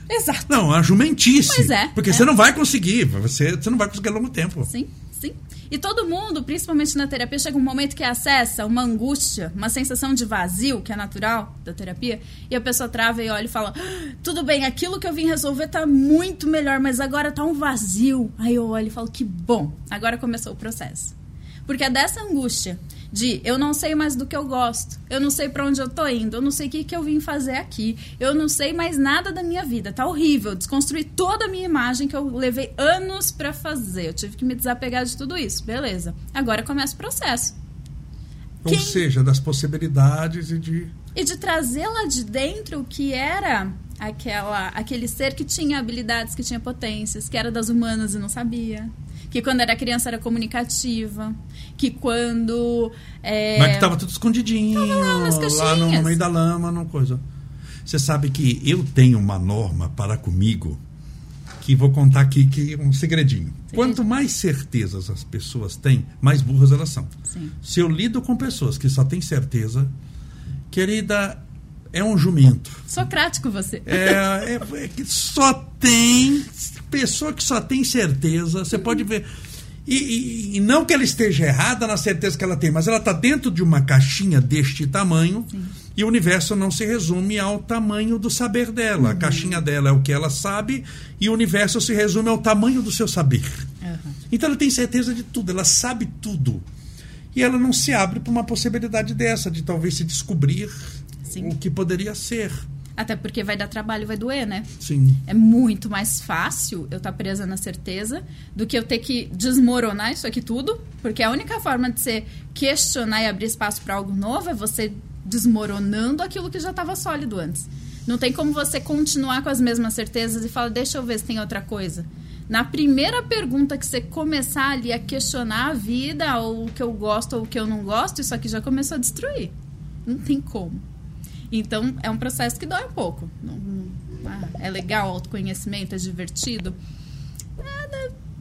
Speaker 2: Exato.
Speaker 1: Não, a jumentice.
Speaker 2: Pois é,
Speaker 1: Porque
Speaker 2: é.
Speaker 1: você não vai conseguir. Você, você não vai conseguir a longo tempo.
Speaker 2: Sim, sim. E todo mundo, principalmente na terapia, chega um momento que acessa uma angústia, uma sensação de vazio, que é natural da terapia, e a pessoa trava e olha e fala: "Ah, tudo bem, aquilo que eu vim resolver tá muito melhor, mas agora tá um vazio. Aí eu olho e falo: que bom, agora começou o processo. Porque é dessa angústia de eu não sei mais do que eu gosto, eu não sei pra onde eu tô indo, eu não sei o que, que eu vim fazer aqui, eu não sei mais nada da minha vida, tá horrível, desconstruir toda a minha imagem que eu levei anos pra fazer, eu tive que me desapegar de tudo isso, beleza. Agora começa o processo.
Speaker 1: Ou
Speaker 2: Quem-
Speaker 1: seja, das possibilidades e de.
Speaker 2: E de trazer lá de dentro o que era aquela, aquele ser que tinha habilidades, que tinha potências, que era das humanas e não sabia. Que quando era criança era comunicativa. Que quando. é,
Speaker 1: Mas que tava tudo escondidinho.
Speaker 2: Tava lá
Speaker 1: lá no, meio da lama, não coisa. Você sabe que eu tenho uma norma para comigo que vou contar aqui que é um segredinho. Quanto mais certezas as pessoas têm, mais burras elas são.
Speaker 2: Sim.
Speaker 1: Se eu lido com pessoas que só têm certeza, querida, é um jumento.
Speaker 2: Socrático você.
Speaker 1: É, é- é que só tem pessoa que só tem certeza. Você pode ver. E, e, e, não que ela esteja errada na certeza que ela tem, mas ela está dentro de uma caixinha deste tamanho Sim. e o universo não se resume ao tamanho do saber dela. Uhum. A caixinha dela é o que ela sabe e o universo se resume ao tamanho do seu saber. Uhum. Então ela tem certeza de tudo, ela sabe tudo. E ela não se abre para uma possibilidade dessa, de talvez se descobrir Sim. o que poderia ser.
Speaker 2: Até porque vai dar trabalho, vai doer, né?
Speaker 1: Sim.
Speaker 2: É muito mais fácil eu estar tá presa na certeza do que eu ter que desmoronar isso aqui tudo, porque a única forma de você questionar e abrir espaço para algo novo é você desmoronando aquilo que já estava sólido antes. Não tem como você continuar com as mesmas certezas e falar, deixa eu ver se tem outra coisa. Na primeira pergunta que você começar ali a questionar a vida, ou o que eu gosto ou o que eu não gosto, isso aqui já começou a destruir. Não tem como. Então, é um processo que dói um pouco. Não, ah, é legal, autoconhecimento, é divertido.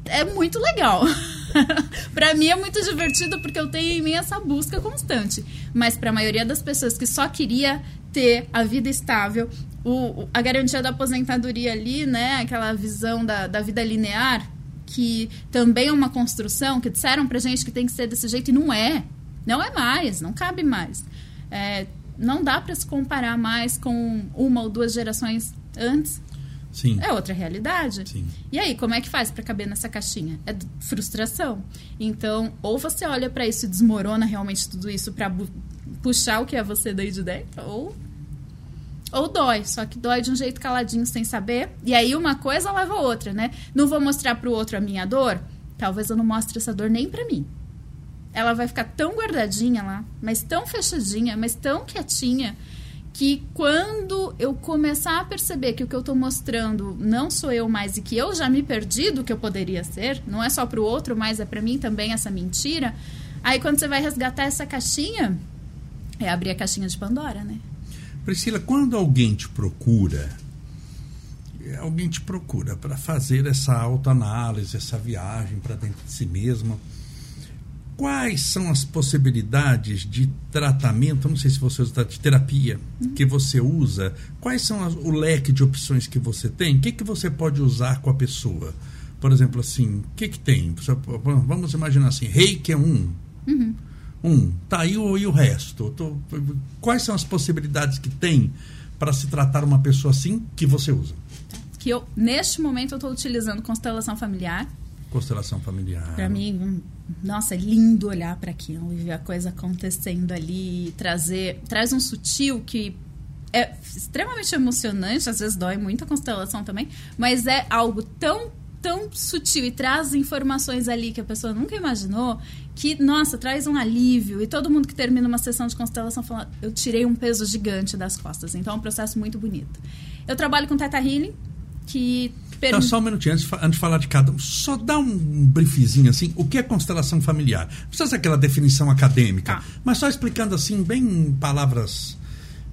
Speaker 2: É, é muito legal. para mim é muito divertido porque eu tenho em mim essa busca constante. Mas para a maioria das pessoas que só queria ter a vida estável, o, a garantia da aposentadoria ali, né? Aquela visão da, da vida linear, que também é uma construção, que disseram pra gente que tem que ser desse jeito e não é. Não é mais, não cabe mais. É, não dá para se comparar mais com uma ou duas gerações antes.
Speaker 1: Sim.
Speaker 2: É outra realidade.
Speaker 1: Sim.
Speaker 2: E aí, como é que faz para caber nessa caixinha? É frustração. Então, ou você olha para isso e desmorona realmente tudo isso para puxar o que é você daí de dentro, ou ou dói, só que dói de um jeito caladinho sem saber. E aí uma coisa leva a outra, né? Não vou mostrar pro outro a minha dor, talvez eu não mostre essa dor nem para mim ela vai ficar tão guardadinha lá, mas tão fechadinha, mas tão quietinha, que quando eu começar a perceber que o que eu estou mostrando não sou eu mais e que eu já me perdi do que eu poderia ser, não é só para o outro, mas é para mim também essa mentira, aí quando você vai resgatar essa caixinha, é abrir a caixinha de Pandora, né?
Speaker 1: Priscila, quando alguém te procura, alguém te procura para fazer essa autoanálise, essa viagem para dentro de si mesma, quais são as possibilidades de tratamento, não sei se você usa de terapia, uhum. que você usa, quais são as, o leque de opções que você tem, o que, que você pode usar com a pessoa? Por exemplo, assim, o que, que tem? Vamos imaginar assim, reiki é um. Uhum. Um. Tá, e o, e o resto? Tô, quais são as possibilidades que tem para se tratar uma pessoa assim que você usa?
Speaker 2: Que eu, neste momento, eu estou utilizando constelação familiar.
Speaker 1: Constelação familiar.
Speaker 2: Para mim, nossa, é lindo olhar para aquilo e ver a coisa acontecendo ali trazer traz um sutil que é extremamente emocionante, às vezes dói muito a constelação também, mas é algo tão tão sutil e traz informações ali que a pessoa nunca imaginou que, nossa, traz um alívio. E todo mundo que termina uma sessão de constelação fala, eu tirei um peso gigante das costas. Então é um processo muito bonito. Eu trabalho com Teta Healing, que.
Speaker 1: Então, só um minutinho, antes, antes de falar de cada um, só dá um briefzinho assim, o que é constelação familiar? Não precisa ser aquela definição acadêmica, tá. mas só explicando assim, bem em palavras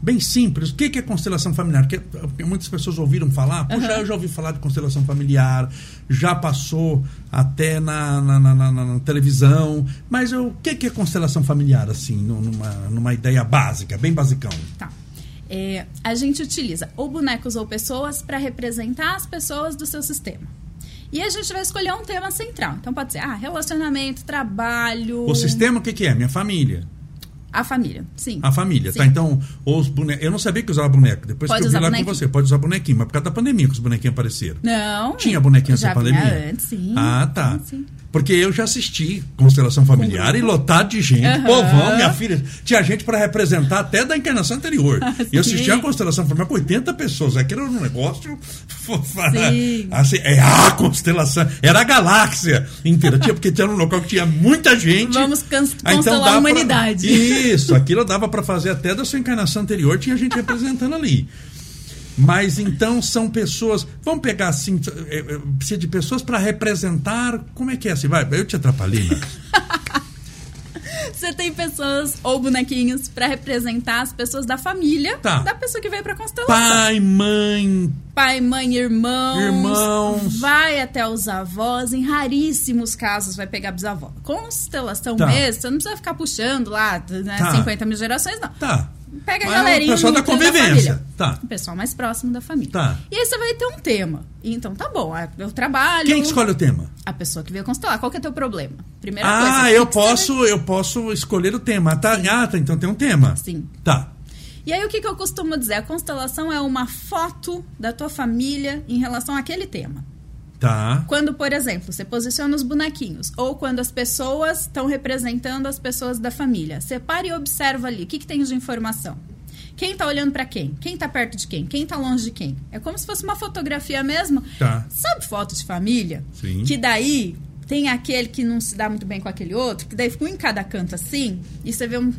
Speaker 1: bem simples. O que é constelação familiar? Porque muitas pessoas ouviram falar, uhum. eu já ouvi falar de constelação familiar, já passou até na, na, na, na televisão, mas eu, o que é constelação familiar, assim, numa, numa ideia básica, bem basicão?
Speaker 2: Tá. É, a gente utiliza ou bonecos ou pessoas para representar as pessoas do seu sistema. E a gente vai escolher um tema central. Então pode ser ah, relacionamento, trabalho.
Speaker 1: O sistema o que, que é? Minha família.
Speaker 2: A família, sim.
Speaker 1: A família, tá? sim. tá? Então, os bonecos. Eu não sabia que usava boneco. Depois pode que eu vi lá bonequinho. com você, pode usar bonequinho, mas por causa da pandemia que os bonequinhos apareceram.
Speaker 2: Não.
Speaker 1: Tinha bonequinho essa pandemia?
Speaker 2: Antes, sim.
Speaker 1: Ah, tá. Sim, sim. Porque eu já assisti Constelação Familiar e lotado de gente. Uhum. Povão, minha filha. Tinha gente para representar até da encarnação anterior. Ah, e eu assisti a Constelação Familiar com 80 pessoas. Aquilo era um negócio. Assim, é a constelação. Era a galáxia inteira. Tinha, porque tinha um local que tinha muita gente.
Speaker 2: Vamos constelar então a humanidade.
Speaker 1: Pra... Isso, aquilo dava para fazer até da sua encarnação anterior. Tinha gente representando ali. Mas então são pessoas. Vamos pegar assim, é, é, precisa de pessoas para representar. Como é que é assim? Vai, eu te atrapalhei, né?
Speaker 2: Você tem pessoas ou bonequinhos para representar as pessoas da família
Speaker 1: tá.
Speaker 2: da pessoa que veio pra constelação.
Speaker 1: Pai, mãe.
Speaker 2: Pai, mãe, irmãos.
Speaker 1: Irmãos.
Speaker 2: Vai até os avós. Em raríssimos casos vai pegar bisavó. Constelação tá. mesmo, você não precisa ficar puxando lá né, tá. 50 mil gerações, não.
Speaker 1: Tá.
Speaker 2: Pega a
Speaker 1: é o
Speaker 2: galerinha.
Speaker 1: pessoal da convivência.
Speaker 2: família.
Speaker 1: Tá.
Speaker 2: O pessoal mais próximo da família.
Speaker 1: Tá.
Speaker 2: E aí você vai ter um tema. Então tá bom, é- eu trabalho.
Speaker 1: Quem que escolhe o tema?
Speaker 2: A pessoa que veio constelar. Qual que é teu problema? Primeira coisa.
Speaker 1: Ah,
Speaker 2: o que
Speaker 1: eu posso, eu posso escolher o tema. Tá, ah, tá, então tem um tema.
Speaker 2: Sim.
Speaker 1: Tá.
Speaker 2: E aí o que, que eu costumo dizer? A constelação é uma foto da tua família em relação àquele tema.
Speaker 1: Tá.
Speaker 2: Quando, por exemplo, você posiciona os bonequinhos, ou quando as pessoas estão representando as pessoas da família, separa e observa ali o que, que tem de informação. Quem tá olhando para quem? Quem tá perto de quem? Quem tá longe de quem? É como se fosse uma fotografia mesmo.
Speaker 1: Tá.
Speaker 2: Sabe foto de família?
Speaker 1: Sim.
Speaker 2: Que daí tem aquele que não se dá muito bem com aquele outro, que daí fica um em cada canto assim, e você vê um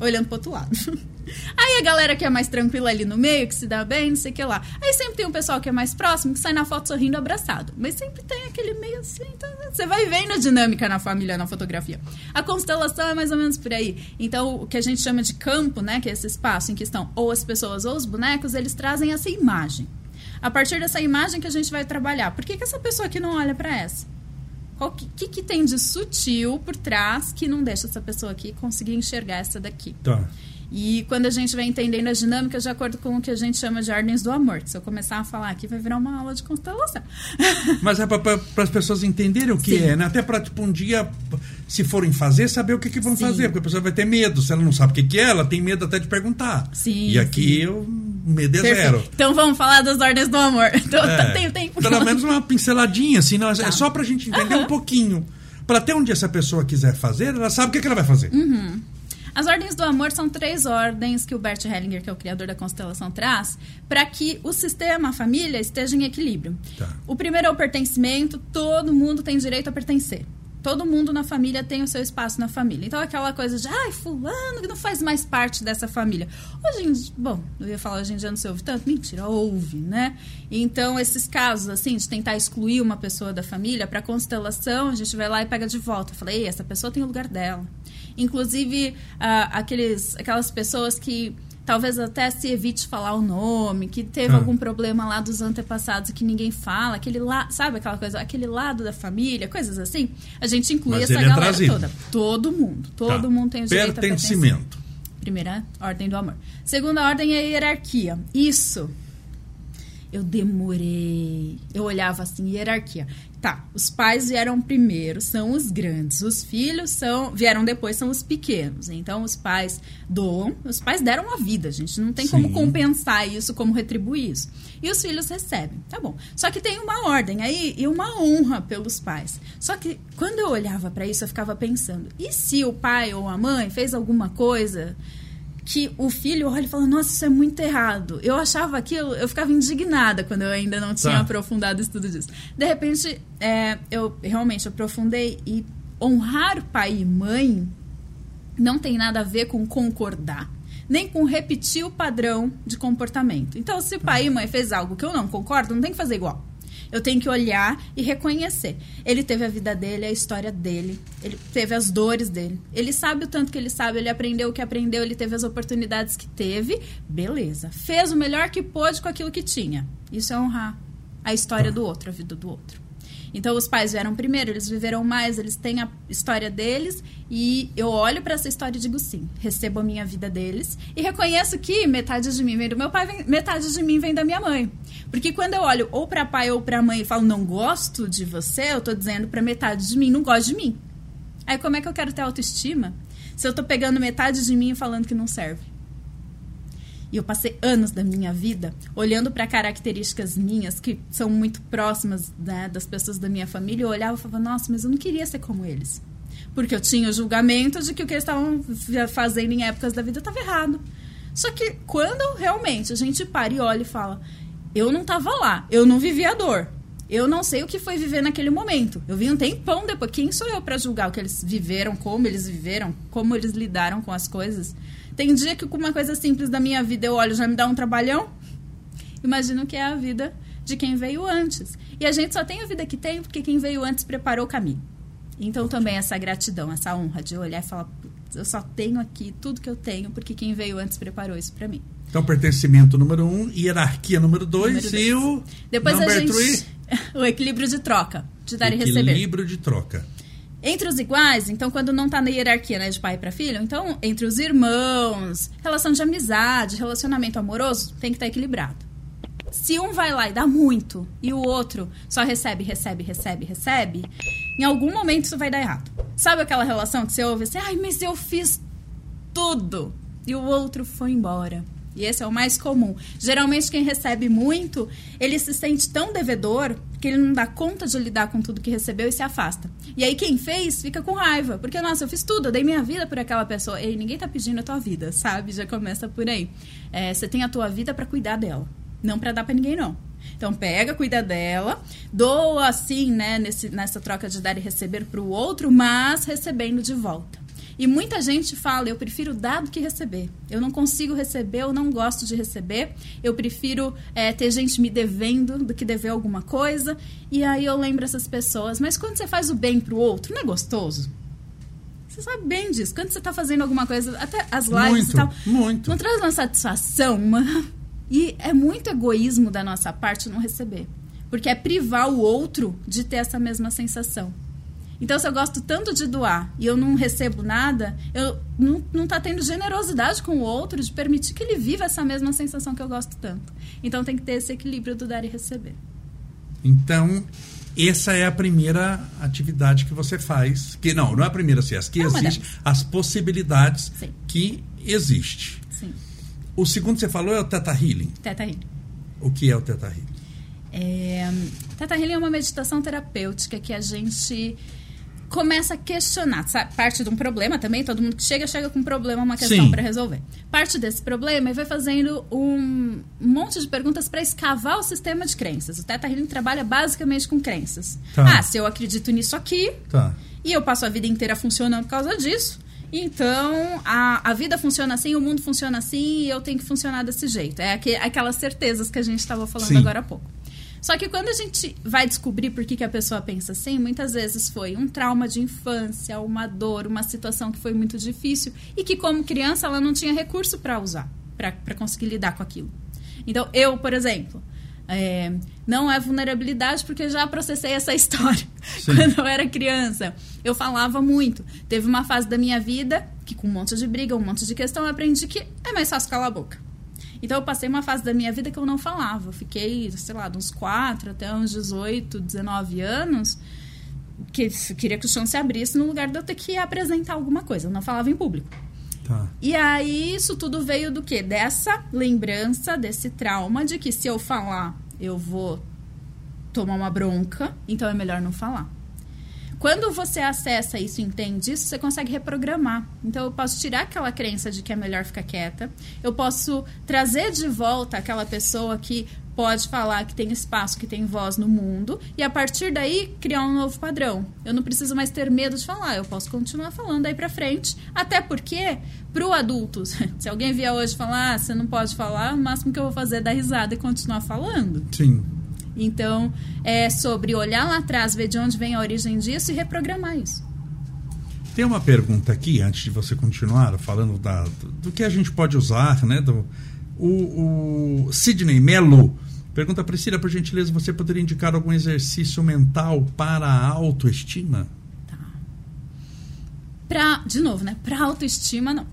Speaker 2: olhando pro outro lado. Aí a galera que é mais tranquila ali no meio, que se dá bem, não sei o que lá. Aí sempre tem um pessoal que é mais próximo, que sai na foto sorrindo abraçado. Mas sempre tem aquele meio assim, então você vai vendo a dinâmica na família, na fotografia. A constelação é mais ou menos por aí. Então, o que a gente chama de campo, né, que é esse espaço em que estão ou as pessoas ou os bonecos, eles trazem essa imagem. A partir dessa imagem que a gente vai trabalhar. Por que, que essa pessoa aqui não olha para essa? O que, que, que tem de sutil por trás que não deixa essa pessoa aqui conseguir enxergar essa daqui?
Speaker 1: Tá.
Speaker 2: E quando a gente vai entendendo as dinâmicas de acordo com o que a gente chama de ordens do amor. Se eu começar a falar aqui, vai virar uma aula de constelação.
Speaker 1: Mas é para as pessoas entenderem o que
Speaker 2: Sim.
Speaker 1: é, né? Até para, tipo, um dia, se forem fazer, saber o que, que vão
Speaker 2: Sim.
Speaker 1: fazer. Porque a pessoa vai ter medo. Se ela não sabe o que, que é, ela tem medo até de perguntar.
Speaker 2: Sim,
Speaker 1: E aqui o medo é zero.
Speaker 2: Então vamos falar das ordens do amor. Então,
Speaker 1: É,
Speaker 2: tenho tempo.
Speaker 1: Pelo menos uma pinceladinha, assim, não, é
Speaker 2: Tá.
Speaker 1: só pra gente entender
Speaker 2: Aham.
Speaker 1: um pouquinho. Para até um dia, se a pessoa quiser fazer, ela sabe o que, que ela vai fazer.
Speaker 2: Uhum. As ordens do amor são três ordens que o Bert Hellinger, que é o criador da constelação, traz para que o sistema, a família, esteja em equilíbrio.
Speaker 1: Tá.
Speaker 2: O primeiro é o pertencimento, todo mundo tem direito a pertencer. Todo mundo na família tem o seu espaço na família. Então, aquela coisa de, ai, fulano que não faz mais parte dessa família. Hoje em dia, bom, eu ia falar hoje em dia não se ouve tanto. Mentira, ouve, né? Então, esses casos, assim, de tentar excluir uma pessoa da família, para constelação, a gente vai lá e pega de volta. Fala, ei, essa pessoa tem o lugar dela. Inclusive, ah, aqueles, aquelas pessoas que talvez até se evite falar o nome, que teve
Speaker 1: Ah.
Speaker 2: algum problema lá dos antepassados que ninguém fala, aquele lá, sabe aquela coisa, aquele lado da família, coisas assim. A gente inclui
Speaker 1: Mas
Speaker 2: essa
Speaker 1: é
Speaker 2: galera
Speaker 1: trazido.
Speaker 2: toda. Todo mundo, todo
Speaker 1: Tá.
Speaker 2: mundo tem o direito a.
Speaker 1: Pertencimento.
Speaker 2: Primeira ordem do amor. Segunda ordem é a hierarquia. Isso. Eu demorei. Eu olhava assim, hierarquia. Tá, os pais vieram primeiro, são os grandes. Os filhos são vieram depois, são os pequenos. Então, os pais doam, os pais deram a vida, gente. Não tem como
Speaker 1: Sim.
Speaker 2: compensar isso, como retribuir isso. E os filhos recebem, tá bom. Só que tem uma ordem aí e uma honra pelos pais. Só que quando eu olhava para isso, eu ficava pensando: e se o pai ou a mãe fez alguma coisa que o filho olha e fala, nossa, isso é muito errado. Eu achava aquilo, eu ficava indignada quando eu ainda não tinha
Speaker 1: Tá.
Speaker 2: aprofundado o estudo disso. De repente, é, eu realmente aprofundei e honrar pai e mãe não tem nada a ver com concordar, nem com repetir o padrão de comportamento. Então, se pai e mãe fez algo que eu não concordo, não tem que fazer igual. Eu tenho que olhar e reconhecer. Ele teve a vida dele, a história dele, ele teve as dores dele. Ele sabe o tanto que ele sabe, ele aprendeu o que aprendeu, ele teve as oportunidades que teve. Beleza. Fez o melhor que pôde com aquilo que tinha. Isso é honrar a história do outro, a vida do outro. Então os pais vieram primeiro, eles viveram mais, eles têm a história deles e eu olho para essa história e digo sim, recebo a minha vida deles e reconheço que metade de mim vem do meu pai, metade de mim vem da minha mãe. Porque quando eu olho ou para pai ou para mãe e falo não gosto de você, eu tô dizendo para metade de mim não gosta de mim. Aí como é que eu quero ter autoestima se eu tô pegando metade de mim e falando que não serve? E eu passei anos da minha vida olhando para características minhas que são muito próximas né, das pessoas da minha família. Eu olhava e falava, nossa, mas eu não queria ser como eles. Porque eu tinha o julgamento de que o que eles estavam fazendo em épocas da vida estava errado. Só que quando realmente a gente para e olha e fala, eu não estava lá, eu não vivi a dor. Eu não sei o que foi viver naquele momento. Eu vi um tempão depois. Quem sou eu para julgar o que eles viveram, como eles viveram, como eles lidaram com as coisas? Tem dia que com uma coisa simples da minha vida eu olho já me dá um trabalhão. Imagino que é a vida de quem veio antes. E a gente só tem a vida que tem porque quem veio antes preparou o caminho. Então também essa gratidão, essa honra de olhar e falar, "Putz, eu só tenho aqui tudo que eu tenho porque quem veio antes preparou isso para mim.
Speaker 1: Então, pertencimento número um, hierarquia número dois
Speaker 2: Número
Speaker 1: e
Speaker 2: dois.
Speaker 1: o
Speaker 2: Depois a gente
Speaker 1: three,
Speaker 2: o equilíbrio de troca, de dar e receber.
Speaker 1: equilíbrio de troca.
Speaker 2: Entre os iguais, então quando não tá na hierarquia, né, de pai para filho, então entre os irmãos, relação de amizade, relacionamento amoroso, tem que estar tá equilibrado. Se um vai lá e dá muito e o outro só recebe, recebe, recebe, recebe, em algum momento isso vai dar errado. Sabe aquela relação que você ouve assim, ai, mas eu fiz tudo e o outro foi embora. E esse é o mais comum. Geralmente, quem recebe muito, ele se sente tão devedor que ele não dá conta de lidar com tudo que recebeu e se afasta. E aí, quem fez fica com raiva. Porque, nossa, eu fiz tudo, eu dei minha vida por aquela pessoa. E ninguém tá pedindo a tua vida, sabe? Já começa por aí. É, você tem a tua vida para cuidar dela, não para dar para ninguém, não. Então pega, cuida dela, doa assim, né, nesse, nessa troca de dar e receber para o outro, mas recebendo de volta. E muita gente fala, eu prefiro dar do que receber. Eu não consigo receber, eu não gosto de receber. Eu prefiro é, ter gente me devendo do que dever alguma coisa. E aí eu lembro essas pessoas, mas quando você faz o bem pro outro, não é gostoso? Você sabe bem disso. Quando você está fazendo alguma coisa, até as lives
Speaker 1: muito,
Speaker 2: e tal.
Speaker 1: Muito.
Speaker 2: Não traz uma satisfação, uma... E é muito egoísmo da nossa parte não receber. Porque é privar o outro de ter essa mesma sensação. Então, se eu gosto tanto de doar e eu não recebo nada, eu não, não tá tendo generosidade com o outro de permitir que ele viva essa mesma sensação que eu gosto tanto. Então, tem que ter esse equilíbrio do dar e receber.
Speaker 1: Então, essa é a primeira atividade que você faz. Que não, não é a primeira, assim, as que é existe, as possibilidades Sim. que existe.
Speaker 2: Sim.
Speaker 1: O segundo que você falou é o Teta Healing.
Speaker 2: Teta Healing.
Speaker 1: O que é o Teta Healing?
Speaker 2: É, Teta Healing é uma meditação terapêutica que a gente começa a questionar, sabe? Parte de um problema também, todo mundo que chega, chega com um problema, uma questão para resolver. Parte desse problema e vai fazendo um monte de perguntas para escavar o sistema de crenças. O Teta Healing trabalha basicamente com crenças. Tá. Ah, se eu acredito nisso aqui,
Speaker 1: tá.
Speaker 2: e eu passo a vida inteira funcionando por causa disso, então, a, a vida funciona assim, o mundo funciona assim e eu tenho que funcionar desse jeito. É aqu aquelas certezas que a gente estava falando Sim. agora há pouco. Só que quando a gente vai descobrir por que, que a pessoa pensa assim, muitas vezes foi um trauma de infância, uma dor, uma situação que foi muito difícil e que, como criança, ela não tinha recurso para usar, para conseguir lidar com aquilo. Então, eu, por exemplo, é, não é vulnerabilidade porque eu já processei essa história Sim. quando eu era criança. Eu falava muito. Teve uma fase da minha vida que, com um monte de briga, um monte de questão, eu aprendi que é mais fácil calar a boca. Então eu passei uma fase da minha vida que eu não falava. Eu fiquei, sei lá, de uns 4 até uns 18, 19 anos, que queria que o chão se abrisse no lugar de eu ter que apresentar alguma coisa. Eu não falava em público.
Speaker 1: Tá.
Speaker 2: E aí isso tudo veio do quê? Dessa lembrança, desse trauma de que se eu falar, eu vou tomar uma bronca, então é melhor não falar. Quando você acessa isso entende isso, você consegue reprogramar. Então, eu posso tirar aquela crença de que é melhor ficar quieta. Eu posso trazer de volta aquela pessoa que pode falar que tem espaço, que tem voz no mundo, e a partir daí criar um novo padrão. Eu não preciso mais ter medo de falar, eu posso continuar falando aí pra frente. Até porque, pro adulto, se alguém vier hoje falar, ah, você não pode falar, o máximo que eu vou fazer é dar risada e continuar falando.
Speaker 1: Sim.
Speaker 2: Então, é sobre olhar lá atrás, ver de onde vem a origem disso e reprogramar isso.
Speaker 1: Tem uma pergunta aqui, antes de você continuar, falando da, do, que a gente pode usar, né? Do, o, o Sidney Melo pergunta, Priscila, por gentileza, você poderia indicar algum exercício mental para a autoestima?
Speaker 2: Tá. Pra, de novo, né? Para autoestima, não.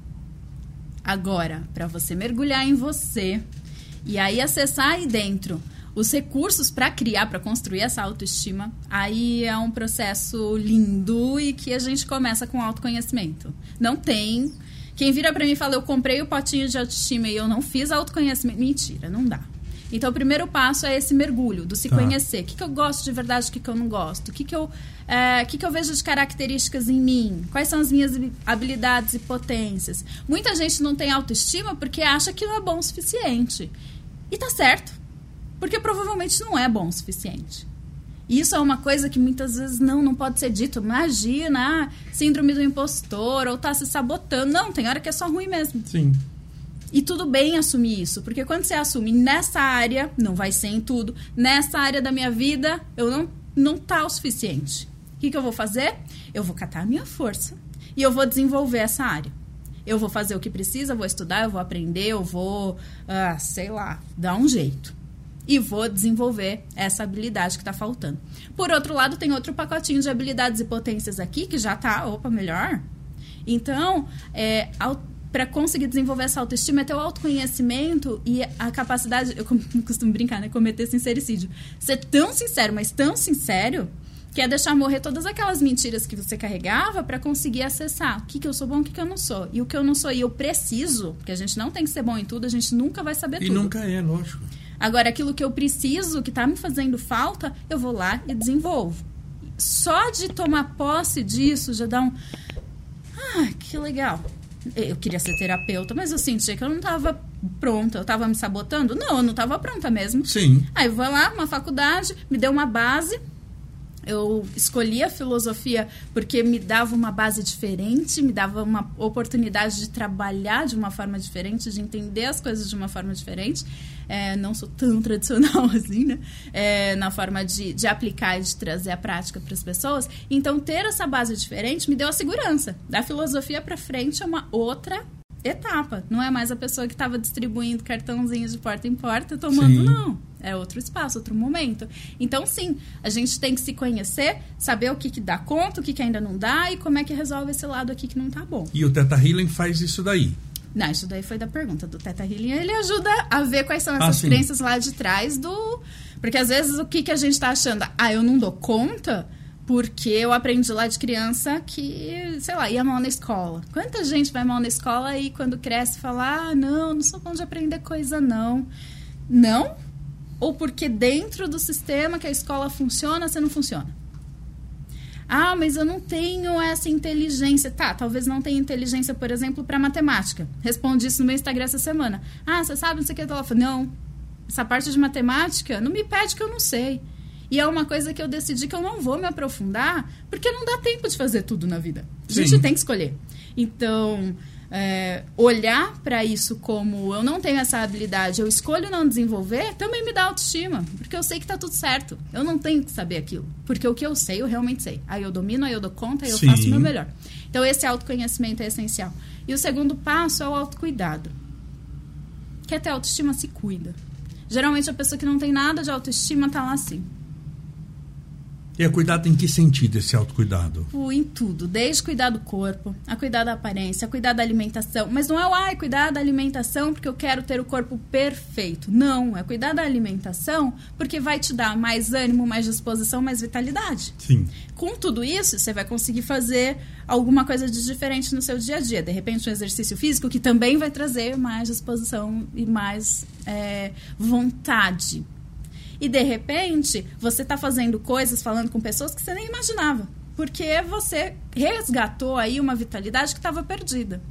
Speaker 2: Agora, para você mergulhar em você e aí acessar aí dentro os recursos para criar, para construir essa autoestima, aí é um processo lindo e que a gente começa com autoconhecimento. Não tem. Quem vira para mim e fala, eu comprei o potinho de autoestima e eu não fiz autoconhecimento. Mentira, não dá. Então, o primeiro passo é esse mergulho, do se tá. conhecer. O que, que, eu gosto de verdade, o que, que eu não gosto? O que, que, eu, é, que, que eu vejo de características em mim? Quais são as minhas habilidades e potências? Muita gente não tem autoestima porque acha que não é bom o suficiente. E tá certo. Porque provavelmente não é bom o suficiente. Isso é uma coisa que muitas vezes não, não pode ser dito. Imagina, ah, síndrome do impostor, ou tá se sabotando. Não, tem hora que é só ruim mesmo.
Speaker 1: Sim.
Speaker 2: E tudo bem assumir isso, porque quando você assume nessa área, não vai ser em tudo, nessa área da minha vida, eu não, não tá o suficiente. O que, que eu vou fazer? Eu vou catar a minha força e eu vou desenvolver essa área. Eu vou fazer o que precisa, vou estudar, eu vou aprender, eu vou, ah, sei lá, dar um jeito. E vou desenvolver essa habilidade que está faltando. Por outro lado, tem outro pacotinho de habilidades e potências aqui que já está, opa, melhor. Então, é, para conseguir desenvolver essa autoestima é ter o autoconhecimento e a capacidade, eu costumo brincar, né, cometer sincericídio. Ser tão sincero, mas tão sincero, que é deixar morrer todas aquelas mentiras que você carregava para conseguir acessar o que, que eu sou bom, o que, que eu não sou. E o que eu não sou e eu preciso, porque a gente não tem que ser bom em tudo, a gente nunca vai saber
Speaker 1: e
Speaker 2: tudo.
Speaker 1: E nunca é, lógico.
Speaker 2: Agora, aquilo que eu preciso, que está me fazendo falta, eu vou lá e desenvolvo. Só de tomar posse disso já dá um. Ah, que legal. Eu queria ser terapeuta, mas eu sentia que eu não estava pronta. Eu estava me sabotando? Não, eu não estava pronta mesmo.
Speaker 1: Sim.
Speaker 2: Aí eu vou lá, uma faculdade, me deu uma base eu escolhi a filosofia porque me dava uma base diferente, me dava uma oportunidade de trabalhar de uma forma diferente, de entender as coisas de uma forma diferente. É, não sou tão tradicional assim, né? É, na forma de, de aplicar e de trazer a prática para as pessoas. Então, ter essa base diferente me deu a segurança. Da filosofia para frente é uma outra etapa. Não é mais a pessoa que estava distribuindo cartãozinhos de porta em porta tomando, sim. não. É outro espaço, outro momento. Então, sim, a gente tem que se conhecer, saber o que, que dá conta, o que, que ainda não dá e como é que resolve esse lado aqui que não tá bom.
Speaker 1: E o Teta Healing faz isso daí?
Speaker 2: Não, isso daí foi da pergunta do Teta Healing. Ele ajuda a ver quais são essas ah, crenças lá de trás do... Porque às vezes o que, que a gente está achando? Ah, eu não dou conta porque eu aprendi lá de criança que, sei lá, ia mal na escola. Quanta gente vai mal na escola e quando cresce fala: ah, não, não sou bom de aprender coisa, não. Não? Ou porque dentro do sistema que a escola funciona, você não funciona? Ah, mas eu não tenho essa inteligência. Tá, talvez não tenha inteligência, por exemplo, para matemática. Respondi isso no meu Instagram essa semana. Ah, você sabe, não sei o que. Ela falou, não, essa parte de matemática não me pede que eu não sei. E é uma coisa que eu decidi que eu não vou me aprofundar, porque não dá tempo de fazer tudo na vida. A gente Sim. tem que escolher. Então, é, olhar para isso como eu não tenho essa habilidade, eu escolho não desenvolver, também me dá autoestima, porque eu sei que está tudo certo. Eu não tenho que saber aquilo, porque o que eu sei, eu realmente sei. Aí eu domino, aí eu dou conta, aí eu Sim. faço o meu melhor. Então, esse autoconhecimento é essencial. E o segundo passo é o autocuidado. Quer ter autoestima, se cuida. Geralmente, a pessoa que não tem nada de autoestima está lá assim.
Speaker 1: E é cuidado em que sentido esse autocuidado?
Speaker 2: Em tudo, desde cuidar do corpo, a cuidar da aparência, a cuidar da alimentação. Mas não é o ai, cuidar da alimentação porque eu quero ter o corpo perfeito. Não, é cuidar da alimentação porque vai te dar mais ânimo, mais disposição, mais vitalidade.
Speaker 1: Sim.
Speaker 2: Com tudo isso, você vai conseguir fazer alguma coisa de diferente no seu dia a dia. De repente, um exercício físico que também vai trazer mais disposição e mais é, vontade e de repente, você está fazendo coisas, falando com pessoas que você nem imaginava. Porque você resgatou aí uma vitalidade que estava perdida.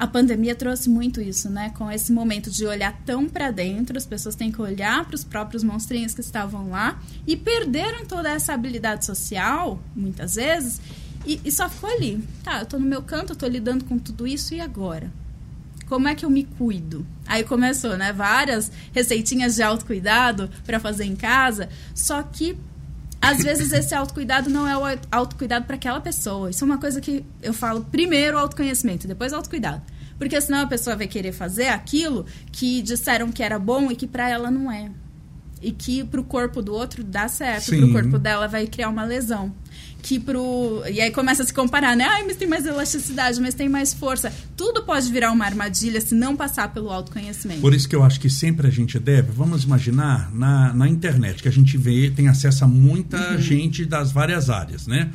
Speaker 2: A pandemia trouxe muito isso, né? Com esse momento de olhar tão para dentro, as pessoas têm que olhar para os próprios monstrinhos que estavam lá e perderam toda essa habilidade social, muitas vezes, e, e só ficou ali. Tá, eu estou no meu canto, eu tô lidando com tudo isso e agora? Como é que eu me cuido? Aí começou, né? Várias receitinhas de autocuidado para fazer em casa. Só que às vezes esse autocuidado não é o autocuidado para aquela pessoa. Isso é uma coisa que eu falo primeiro autoconhecimento, depois autocuidado. Porque senão a pessoa vai querer fazer aquilo que disseram que era bom e que para ela não é. E que para o corpo do outro dá certo, para o corpo dela vai criar uma lesão que pro. E aí começa a se comparar, né? Ai, mas tem mais elasticidade, mas tem mais força. Tudo pode virar uma armadilha se não passar pelo autoconhecimento.
Speaker 1: Por isso que eu acho que sempre a gente deve, vamos imaginar, na, na internet, que a gente vê, tem acesso a muita uhum. gente das várias áreas, né?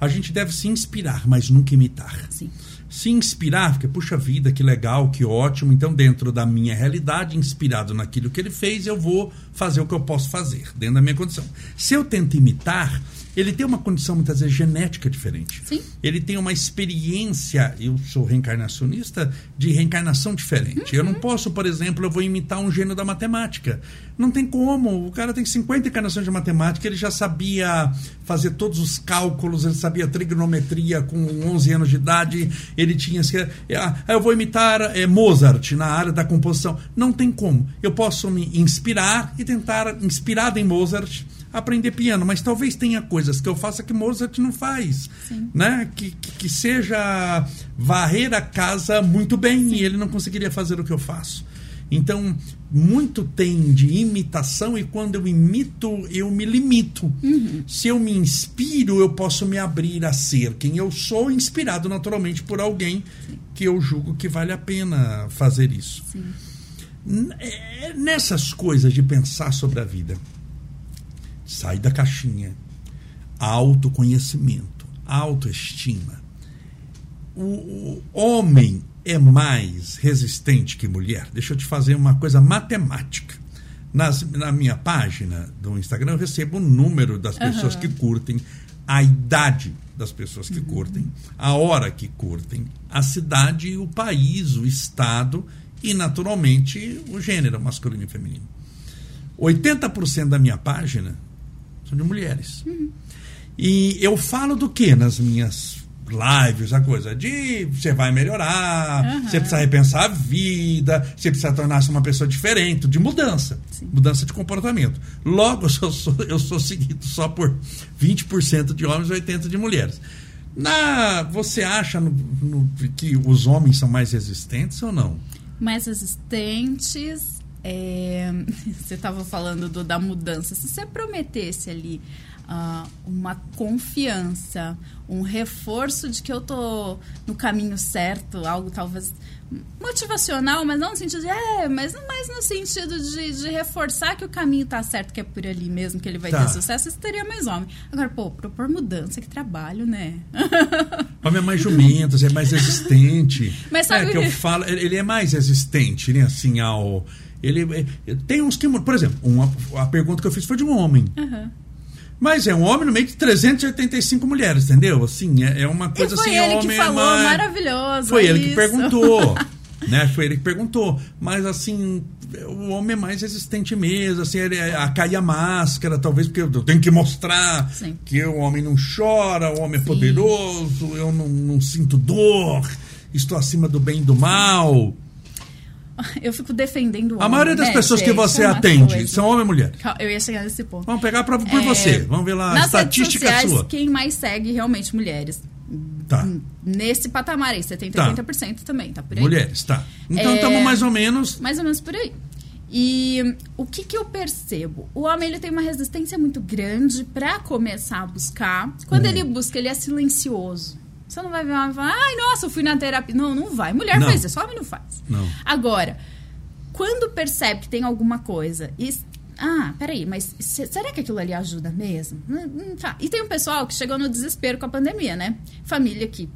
Speaker 1: A gente deve se inspirar, mas nunca imitar.
Speaker 2: Sim
Speaker 1: se inspirar, porque puxa vida, que legal, que ótimo. Então, dentro da minha realidade, inspirado naquilo que ele fez, eu vou fazer o que eu posso fazer, dentro da minha condição. Se eu tento imitar, ele tem uma condição muitas vezes genética diferente.
Speaker 2: Sim.
Speaker 1: Ele tem uma experiência, eu sou reencarnacionista, de reencarnação diferente. Uhum. Eu não uhum. posso, por exemplo, eu vou imitar um gênio da matemática. Não tem como. O cara tem 50 encarnações de matemática, ele já sabia fazer todos os cálculos, ele sabia trigonometria com 11 anos de idade, ele tinha. Ah, eu vou imitar é, Mozart na área da composição. Não tem como. Eu posso me inspirar e tentar, inspirado em Mozart, aprender piano, mas talvez tenha coisas que eu faça que Mozart não faz,
Speaker 2: Sim.
Speaker 1: né? Que, que, que, seja varrer a casa muito bem Sim. e ele não conseguiria fazer o que eu faço. Então, muito tem de imitação e quando eu imito, eu me limito.
Speaker 2: Uhum.
Speaker 1: Se eu me inspiro, eu posso me abrir a ser quem eu sou, inspirado naturalmente por alguém que eu julgo que vale a pena fazer isso. É, nessas coisas de pensar sobre a vida, sai da caixinha, autoconhecimento, autoestima. O, o homem é mais resistente que mulher? Deixa eu te fazer uma coisa matemática. Nas, na minha página do Instagram, eu recebo o número das pessoas
Speaker 2: Aham.
Speaker 1: que curtem, a idade das pessoas que curtem, a hora que curtem, a cidade, o país, o estado e, naturalmente, o gênero masculino e feminino. 80% da minha página são de mulheres. E eu falo do que nas minhas lives, a coisa de você vai melhorar,
Speaker 2: Aham.
Speaker 1: você precisa repensar a vida, você precisa tornar-se uma pessoa diferente, de mudança,
Speaker 2: Sim.
Speaker 1: mudança de comportamento. Logo, eu sou, sou- eu sou seguido só por 20% de homens e 80% de mulheres. Na, você acha no- no- que os homens são mais resistentes ou não?
Speaker 2: mais resistentes. É, você estava falando do- da mudança. Se você prometesse ali ah, uma confiança, um reforço de que eu tô no caminho certo, algo talvez motivacional, mas não no sentido de é, mas mais no sentido de, de reforçar que o caminho tá certo, que é por ali mesmo, que ele vai
Speaker 1: Tá.
Speaker 2: ter sucesso, isso teria mais homem. Agora, pô, propor mudança, que trabalho, né?
Speaker 1: Homem é mais jumento, é mais resistente.
Speaker 2: Mas sabe-
Speaker 1: É, que eu falo, ele é mais resistente, né? Assim, ao. Ele, é, tem uns que. Por exemplo, uma, a pergunta que eu fiz foi de um homem.
Speaker 2: Aham.
Speaker 1: Mas é um homem no meio de 385 mulheres, entendeu? Assim, é, é uma
Speaker 2: E
Speaker 1: coisa
Speaker 2: foi
Speaker 1: assim.
Speaker 2: ele
Speaker 1: homem
Speaker 2: que
Speaker 1: é
Speaker 2: falou,
Speaker 1: mais-
Speaker 2: maravilhoso.
Speaker 1: Foi
Speaker 2: é
Speaker 1: ele que perguntou. né? Foi ele que perguntou. Mas assim, o homem é mais resistente mesmo, assim, ele, a cair a máscara, talvez porque eu tenho que mostrar
Speaker 2: Sim.
Speaker 1: que o homem não chora, o homem é
Speaker 2: Sim.
Speaker 1: poderoso, eu não, não sinto dor, estou acima do bem e do mal.
Speaker 2: Eu fico defendendo o
Speaker 1: A maioria
Speaker 2: homem,
Speaker 1: das
Speaker 2: né,
Speaker 1: pessoas que
Speaker 2: gente?
Speaker 1: você
Speaker 2: É
Speaker 1: atende
Speaker 2: coisa.
Speaker 1: são homem ou mulher?
Speaker 2: Eu ia chegar nesse ponto.
Speaker 1: Vamos pegar por
Speaker 2: É,
Speaker 1: você. Vamos ver lá a estatística
Speaker 2: sociais,
Speaker 1: sua.
Speaker 2: quem mais segue realmente mulheres.
Speaker 1: Tá.
Speaker 2: Nesse patamar aí, 70%,
Speaker 1: Tá.
Speaker 2: 80% também, tá por aí.
Speaker 1: Mulheres, tá. Então
Speaker 2: É.
Speaker 1: estamos mais ou menos.
Speaker 2: Mais ou menos por aí. E hum, o que, que eu percebo? O homem ele tem uma resistência muito grande pra começar a buscar. Quando
Speaker 1: Hum.
Speaker 2: ele busca, ele é silencioso. Você não vai ver um homem e falar, ai, nossa, eu fui na terapia. Não, não vai. Mulher
Speaker 1: Não.
Speaker 2: faz isso, homem não faz.
Speaker 1: Não.
Speaker 2: Agora, quando percebe que tem alguma coisa e. Ah, peraí, mas se- será que aquilo ali ajuda mesmo? Hum, hum, tá. E tem um pessoal que chegou no desespero com a pandemia, né? Família que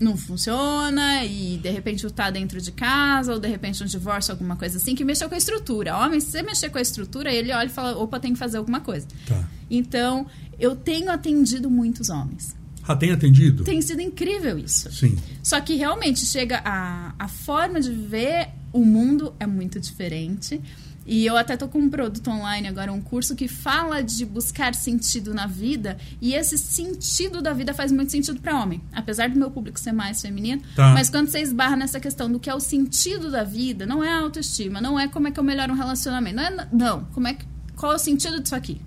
Speaker 2: não funciona e de repente tá dentro de casa ou de repente um divórcio, alguma coisa assim, que mexeu com a estrutura. Homem, se você mexer com a estrutura, ele olha e fala: opa, tem que fazer alguma coisa.
Speaker 1: Tá.
Speaker 2: Então, eu tenho atendido muitos homens.
Speaker 1: Já tem atendido?
Speaker 2: Tem sido incrível isso.
Speaker 1: Sim.
Speaker 2: Só que realmente chega a, a forma de ver o mundo é muito diferente. E eu até tô com um produto online agora, um curso que fala de buscar sentido na vida. E esse sentido da vida faz muito sentido para homem. Apesar do meu público ser mais feminino.
Speaker 1: Tá.
Speaker 2: Mas quando você esbarra nessa questão do que é o sentido da vida, não é a autoestima, não é como é que eu melhoro um relacionamento. Não, é, não. Como é que, qual é o sentido disso aqui?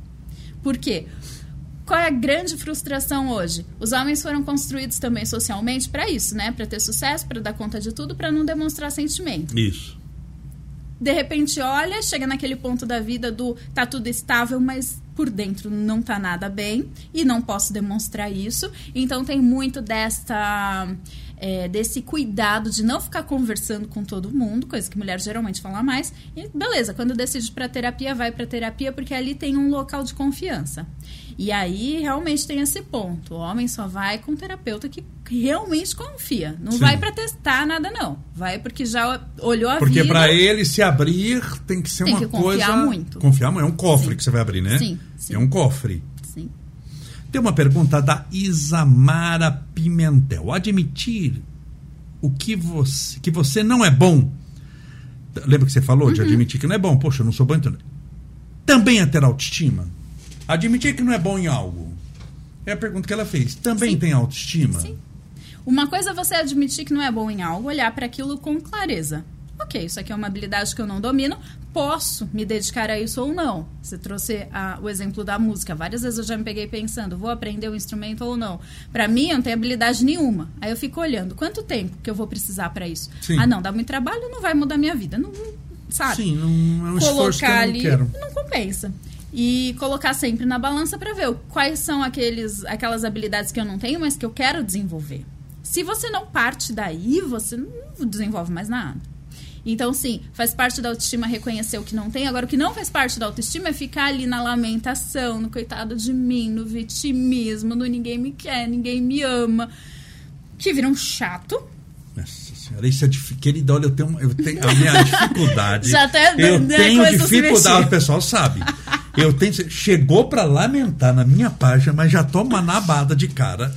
Speaker 2: Por quê? Qual é a grande frustração hoje? Os homens foram construídos também socialmente para isso, né? Para ter sucesso, para dar conta de tudo, para não demonstrar sentimento.
Speaker 1: Isso.
Speaker 2: De repente, olha, chega naquele ponto da vida do tá tudo estável, mas por dentro não tá nada bem e não posso demonstrar isso. Então tem muito desta é, desse cuidado de não ficar conversando com todo mundo, coisa que mulher geralmente fala mais. E beleza, quando decide para terapia, vai para terapia porque ali tem um local de confiança. E aí realmente tem esse ponto. O homem só vai com um terapeuta que realmente confia. Não
Speaker 1: Sim.
Speaker 2: vai para testar nada não. Vai porque já olhou a
Speaker 1: Porque
Speaker 2: vida.
Speaker 1: para ele se abrir tem que ser
Speaker 2: Tem
Speaker 1: uma
Speaker 2: que confiar
Speaker 1: coisa.
Speaker 2: muito.
Speaker 1: Confiar muito. É um cofre
Speaker 2: Sim.
Speaker 1: que você vai abrir, né?
Speaker 2: Sim, sim.
Speaker 1: É um cofre. Tem uma pergunta da Isamara Pimentel. Admitir o que você, que você não é bom. Lembra que você falou
Speaker 2: Uhum.
Speaker 1: de admitir que não é bom? Poxa, eu não sou bom então. Também é ter autoestima? Admitir que não é bom em algo. É a pergunta que ela fez. Também
Speaker 2: Sim.
Speaker 1: tem autoestima?
Speaker 2: Sim. Uma coisa é você admitir que não é bom em algo, olhar para aquilo com clareza. Ok, isso aqui é uma habilidade que eu não domino, posso me dedicar a isso ou não. Você trouxe a- o exemplo da música. Várias vezes eu já me peguei pensando, vou aprender o instrumento ou não. Para mim, eu não tenho habilidade nenhuma. Aí eu fico olhando, quanto tempo que eu vou precisar para isso?
Speaker 1: Sim.
Speaker 2: Ah, não, dá muito trabalho, não vai mudar minha vida. Não, sabe?
Speaker 1: Sim, não é um esforço que eu
Speaker 2: colocar
Speaker 1: não
Speaker 2: ali
Speaker 1: quero.
Speaker 2: não compensa. E colocar sempre na balança para ver quais são aqueles, aquelas habilidades que eu não tenho, mas que eu quero desenvolver. Se você não parte daí, você não desenvolve mais nada. Então, sim, faz parte da autoestima reconhecer o que não tem. Agora, o que não faz parte da autoestima é ficar ali na lamentação, no coitado de mim, no vitimismo, no ninguém me quer, ninguém me ama. Que vira um chato.
Speaker 1: Nossa senhora, isso é difícil. Querida, olha, eu tenho, eu tenho a minha dificuldade.
Speaker 2: Já até
Speaker 1: eu
Speaker 2: né,
Speaker 1: tenho dificuldade, o pessoal sabe. Eu tenho, chegou pra lamentar na minha página, mas já toma na nabada de cara.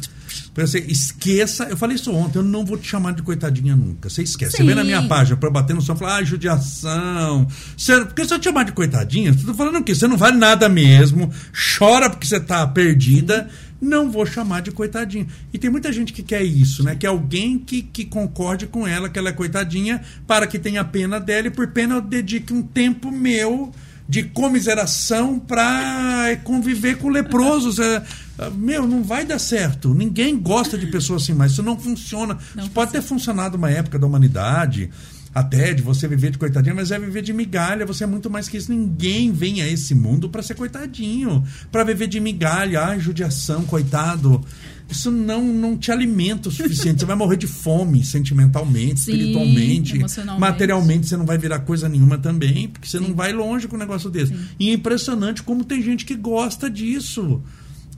Speaker 1: Você esqueça, eu falei isso ontem, eu não vou te chamar de coitadinha nunca. Você esquece. Você vê na minha
Speaker 2: Sim.
Speaker 1: página pra eu bater no som e falar, ah, judiação. Você, porque se eu te chamar de coitadinha, você tá falando o quê? Você não vale nada mesmo, chora porque você tá perdida. Não vou chamar de coitadinha. E tem muita gente que quer isso, né? Que alguém que, que concorde com ela, que ela é coitadinha, para que tenha pena dela e por pena eu dedique um tempo meu de comiseração para conviver com leprosos. É, é, meu, não vai dar certo. Ninguém gosta de pessoas assim, mas isso não funciona.
Speaker 2: Não
Speaker 1: isso pode ter funcionado uma época da humanidade, até de você viver de coitadinha, mas é viver de migalha. Você é muito mais que isso. Ninguém vem a esse mundo para ser coitadinho, para viver de migalha. Ai, judiação, coitado. Isso não, não te alimenta o suficiente. Você vai morrer de fome sentimentalmente,
Speaker 2: Sim,
Speaker 1: espiritualmente, materialmente. Você não vai virar coisa nenhuma também, porque você não vai longe com um negócio desse. E é impressionante como tem gente que gosta disso.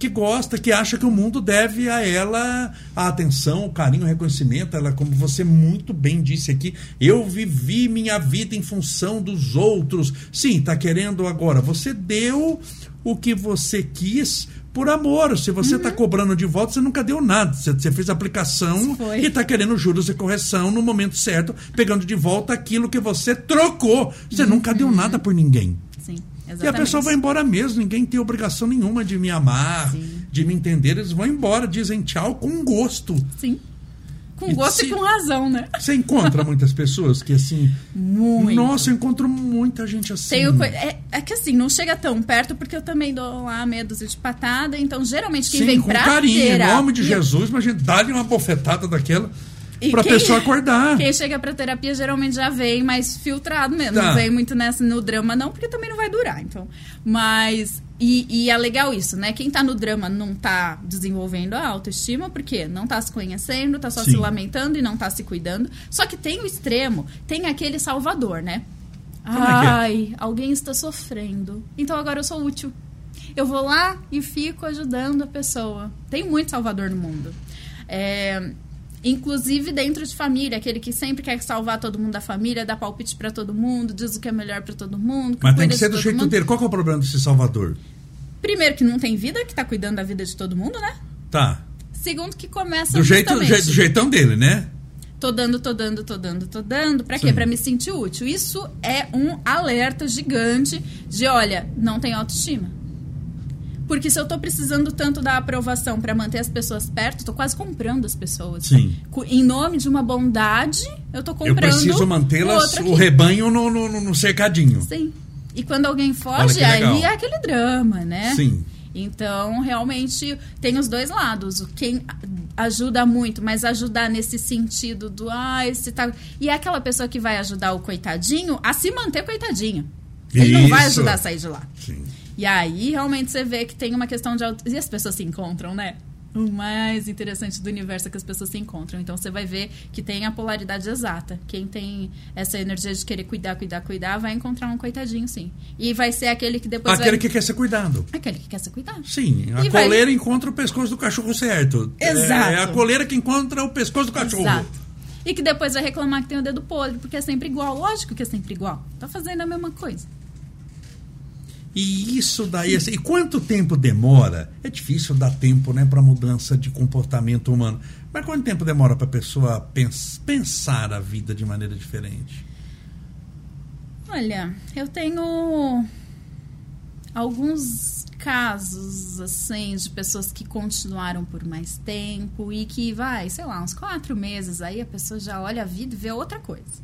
Speaker 1: Que gosta, que acha que o mundo deve a ela a atenção, o carinho, o reconhecimento. Ela, como você muito bem disse aqui, eu vivi minha vida em função dos outros. Sim, tá querendo agora. Você deu o que você quis por amor. Se você está cobrando de volta, você nunca deu nada. Você, você fez aplicação
Speaker 2: Foi.
Speaker 1: e está querendo juros e correção no momento certo, pegando de volta aquilo que você trocou. Você nunca deu nada por ninguém.
Speaker 2: Sim, exatamente.
Speaker 1: E a pessoa vai embora mesmo, ninguém tem obrigação nenhuma de me amar,
Speaker 2: Sim.
Speaker 1: de me entender. Eles vão embora, dizem tchau com gosto.
Speaker 2: Sim. Com
Speaker 1: E
Speaker 2: gosto
Speaker 1: se-
Speaker 2: e com razão, né?
Speaker 1: Você encontra muitas pessoas que assim.
Speaker 2: Muito.
Speaker 1: Nossa, eu encontro muita gente assim.
Speaker 2: Tenho é, é que assim, não chega tão perto, porque eu também dou lá meia dúzia de patada. Então, geralmente, quem
Speaker 1: Sim,
Speaker 2: vem
Speaker 1: com
Speaker 2: pra
Speaker 1: carinho, em nome de Jesus, mas a gente dá-lhe uma bofetada daquela Pra
Speaker 2: quem-
Speaker 1: pessoa acordar.
Speaker 2: Quem chega pra terapia geralmente já vem mais filtrado mesmo.
Speaker 1: Tá.
Speaker 2: Não vem muito nessa no drama, não, porque também não vai durar. Então. Mas. E, e é legal isso, né? Quem tá no drama não tá desenvolvendo a autoestima, porque não tá se conhecendo, tá só
Speaker 1: Sim.
Speaker 2: se lamentando e não tá se cuidando. Só que tem o extremo, tem aquele salvador, né?
Speaker 1: Como é é?
Speaker 2: Ai, alguém está sofrendo. Então agora eu sou útil. Eu vou lá e fico ajudando a pessoa. Tem muito salvador no mundo. É, inclusive dentro de família, aquele que sempre quer salvar todo mundo da família, dá palpite pra todo mundo, diz o que é melhor pra todo mundo.
Speaker 1: Mas tem que ser do jeito
Speaker 2: mundo.
Speaker 1: dele. Qual que é o problema desse Salvador?
Speaker 2: Primeiro que não tem vida, que tá cuidando da vida de todo mundo, né?
Speaker 1: Tá.
Speaker 2: Segundo que começa
Speaker 1: Do, jeito, do, jeito- do jeitão dele, né?
Speaker 2: Tô dando, tô dando, tô dando, tô dando. Pra quê?
Speaker 1: Sim.
Speaker 2: Pra me sentir útil. Isso é um alerta gigante de, olha, não tem autoestima. Porque se eu tô precisando tanto da aprovação pra manter as pessoas perto, tô quase comprando as pessoas.
Speaker 1: Sim.
Speaker 2: Em nome de uma bondade, eu tô
Speaker 1: Eu
Speaker 2: comprando.
Speaker 1: preciso
Speaker 2: o
Speaker 1: mantê-las, o rebanho no, no, no- cercadinho.
Speaker 2: Sim. E quando alguém foge, aí é aquele drama, né?
Speaker 1: Sim.
Speaker 2: Então, realmente, tem os dois lados. Quem ajuda muito, mas ajudar nesse sentido do, ah, esse tá... E é aquela pessoa que vai ajudar o coitadinho a se manter coitadinho. Ele não vai
Speaker 1: Isso.
Speaker 2: ajudar a sair de lá.
Speaker 1: Sim.
Speaker 2: E aí, realmente, você vê que tem uma questão de... E as pessoas se encontram, né? O mais interessante do universo é que as pessoas se encontram. Então, você vai ver que tem a polaridade exata. Quem tem essa energia de querer cuidar, cuidar, cuidar, vai encontrar um coitadinho, sim. E vai ser aquele que depois
Speaker 1: Aquele
Speaker 2: vai...
Speaker 1: que quer ser cuidado.
Speaker 2: Aquele que quer se cuidar.
Speaker 1: Sim, a
Speaker 2: E vai-
Speaker 1: coleira encontra o pescoço do cachorro certo.
Speaker 2: Exato.
Speaker 1: É a coleira que encontra o pescoço do cachorro.
Speaker 2: Exato. E que depois vai reclamar que tem o dedo podre, porque é sempre igual. Lógico que é sempre igual. Tá fazendo a mesma coisa.
Speaker 1: E isso daí, assim, e quanto tempo demora? É difícil dar tempo, né, para mudança de comportamento humano. Mas quanto tempo demora para a pessoa pens- pensar a vida de maneira diferente?
Speaker 2: Olha, eu tenho alguns casos, assim, de pessoas que continuaram por mais tempo e que vai, sei lá, uns quatro meses, aí a pessoa já olha a vida e vê outra coisa.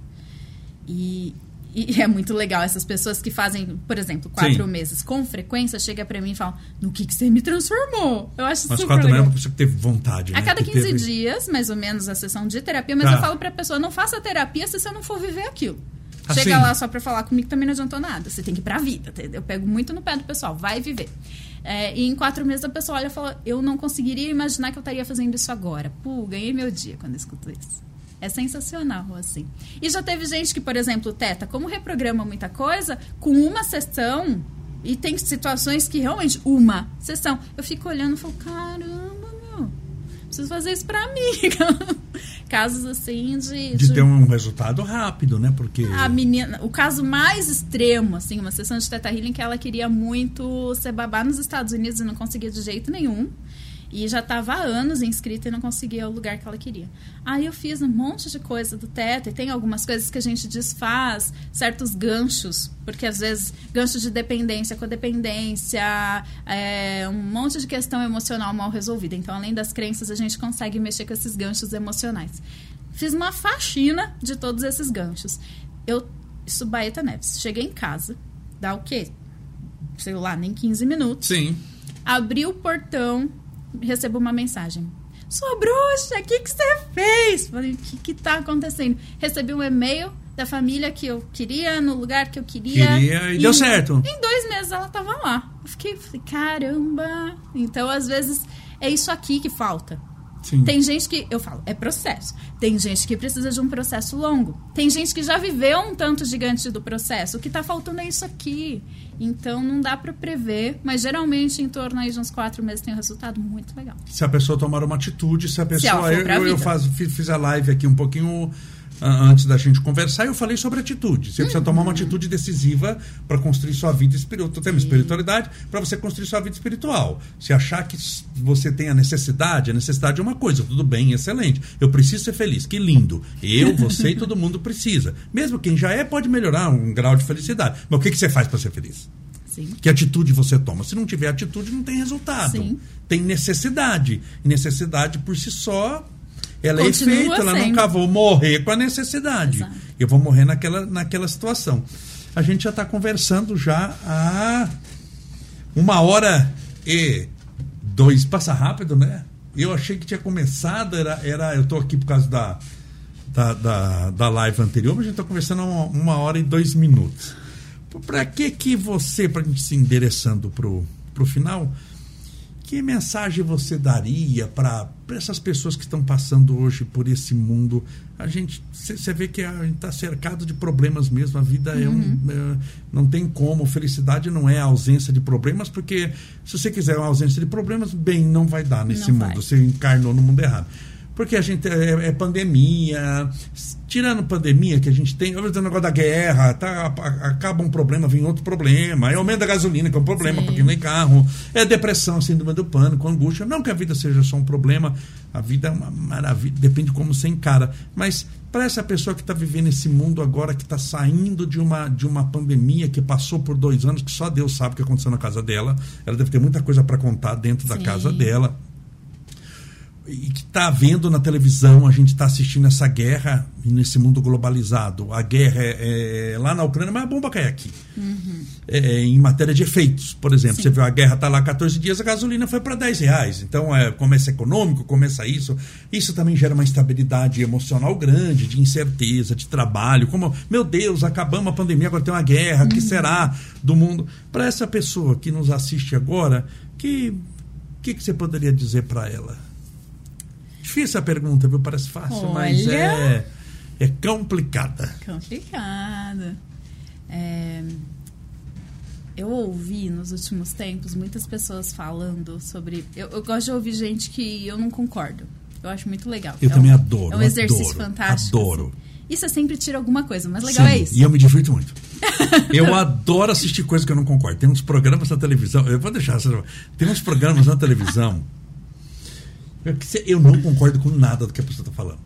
Speaker 2: E, e é muito legal essas pessoas que fazem, por exemplo, quatro
Speaker 1: Sim.
Speaker 2: meses com frequência, chega pra mim e fala, no que, que você me transformou? Eu acho
Speaker 1: Mas
Speaker 2: super
Speaker 1: quatro
Speaker 2: legal.
Speaker 1: meses é uma pessoa que teve vontade,
Speaker 2: A
Speaker 1: né?
Speaker 2: cada
Speaker 1: que
Speaker 2: 15
Speaker 1: teve-
Speaker 2: dias, mais ou menos, a sessão de terapia, mas
Speaker 1: Tá.
Speaker 2: eu falo pra pessoa, não faça terapia se você não for viver aquilo. Chega
Speaker 1: Assim.
Speaker 2: lá só pra falar comigo também não adiantou nada. Você tem que ir pra vida. Eu pego muito no pé do pessoal, vai viver. É, e em quatro meses a pessoa olha e fala: Eu não conseguiria imaginar que eu estaria fazendo isso agora. Pô, ganhei meu dia quando eu escuto isso. É sensacional, assim. E já teve gente que, por exemplo, Teta, como reprograma muita coisa, com uma sessão, e tem situações que realmente, uma sessão, eu fico olhando e falo: Caramba, meu, preciso fazer isso pra mim. Casos assim de.
Speaker 1: De ter um resultado rápido, né? Porque.
Speaker 2: A menina, o caso mais extremo, assim, uma sessão de Teta Healing que ela queria muito ser babá nos Estados Unidos e não conseguia de jeito nenhum. E já estava há anos inscrita e não conseguia o lugar que ela queria. Aí eu fiz um monte de coisa do Teta e tem algumas coisas que a gente desfaz, certos ganchos, porque às vezes ganchos de dependência, codependência, é, um monte de questão emocional mal resolvida. Então, além das crenças, a gente consegue mexer com esses ganchos emocionais. Fiz uma faxina de todos esses ganchos. Eu, isso Baeta Neves. Cheguei em casa, dá o quê? Sei lá, nem 15 minutos.
Speaker 1: Sim.
Speaker 2: Abri o portão, recebo uma mensagem. Sua bruxa, o que, que você fez? Falei, o que, que tá acontecendo? Recebi um e-mail da família que eu queria, no lugar que eu queria.
Speaker 1: Queria e deu certo.
Speaker 2: Em dois meses ela tava lá. Eu fiquei, falei, caramba. Então, às vezes, é isso aqui que falta.
Speaker 1: Sim.
Speaker 2: Tem gente que, eu falo, é processo. Tem gente que precisa de um processo longo. Tem gente que já viveu um tanto gigante do processo. O que tá faltando é isso aqui. Então não dá para prever, mas geralmente em torno aí de uns quatro meses tem um resultado muito legal.
Speaker 1: Se a pessoa tomar uma atitude, se a pessoa.
Speaker 2: for
Speaker 1: eu, eu, eu faço, fiz, a live aqui um pouquinho antes da gente conversar, eu falei sobre atitude. Você precisa tomar uma atitude decisiva para construir sua vida espiritual. Tem uma espiritualidade para você construir sua vida espiritual. Se achar que você tem a necessidade, a necessidade é uma coisa, tudo bem, excelente. Eu preciso ser feliz, que lindo. Eu, você e todo mundo precisa. Mesmo quem já é, pode melhorar um grau de felicidade. Mas o que, que você faz para ser feliz?
Speaker 2: Sim.
Speaker 1: Que atitude você toma? Se não tiver atitude, não tem resultado.
Speaker 2: Sim.
Speaker 1: Tem necessidade. E necessidade por si só, ela
Speaker 2: Continua
Speaker 1: é efeito, ela nunca vou morrer com a necessidade.
Speaker 2: Exato.
Speaker 1: Eu vou morrer naquela, naquela situação. A gente já está conversando já há uma hora e dois. Passa rápido, né? Eu achei que tinha começado, era, era eu estou aqui por causa da, da, da, da live anterior, mas a gente está conversando há uma, uma hora e dois minutos. Para que que você, para a gente se endereçando pro, pro final, que mensagem você daria para essas pessoas que estão passando hoje por esse mundo? A gente, você vê que a gente está cercado de problemas mesmo. A vida é um, é, não tem como. Felicidade não é a ausência de problemas, porque se você quiser uma ausência de problemas, bem, não vai dar nesse
Speaker 2: Não
Speaker 1: mundo.
Speaker 2: vai.
Speaker 1: Você encarnou no mundo errado. Porque a gente é, é pandemia, tirando pandemia que a gente tem, o negócio da guerra, tá, acaba um problema, vem outro problema, é aumento da gasolina, que é um problema para quem tem carro, é depressão, síndrome do pânico, angústia. Não que a vida seja só um problema, a vida é uma maravilha, depende de como você encara. Mas para essa pessoa que está vivendo esse mundo agora, que está saindo de uma, de uma pandemia que passou por dois anos, que só Deus sabe o que aconteceu na casa dela, ela deve ter muita coisa para contar dentro da
Speaker 2: Sim.
Speaker 1: casa dela e que está vendo na televisão, a gente está assistindo essa guerra nesse mundo globalizado. A guerra é, é lá na Ucrânia, mas a bomba cai aqui. É, em matéria de efeitos, por exemplo,
Speaker 2: Sim.
Speaker 1: você viu a guerra está lá 14 dias, a gasolina foi para 10 reais. Então, é, começa econômico, começa isso. Isso também gera uma instabilidade emocional grande, de incerteza, de trabalho. Como, meu Deus, acabamos a pandemia, agora tem uma guerra, o que será do mundo? Para essa pessoa que nos assiste agora, que que, que você poderia dizer para ela? Difícil a pergunta, viu? Parece fácil, mas
Speaker 2: Olha.
Speaker 1: é, é complicada.
Speaker 2: Complicado. É, eu ouvi nos últimos tempos muitas pessoas falando sobre. Eu, eu gosto de ouvir gente que eu não concordo. Eu acho muito legal.
Speaker 1: Eu
Speaker 2: É
Speaker 1: também
Speaker 2: um-
Speaker 1: adoro,
Speaker 2: É um exercício
Speaker 1: adoro,
Speaker 2: fantástico.
Speaker 1: adoro.
Speaker 2: assim. Você sempre tira alguma coisa, mas legal
Speaker 1: Sim,
Speaker 2: é isso.
Speaker 1: E eu me divirto muito. Eu adoro assistir coisas que eu não concordo. Tem uns programas na televisão. Eu vou deixar. Tem uns programas na televisão. Eu não concordo com nada do que a pessoa está falando.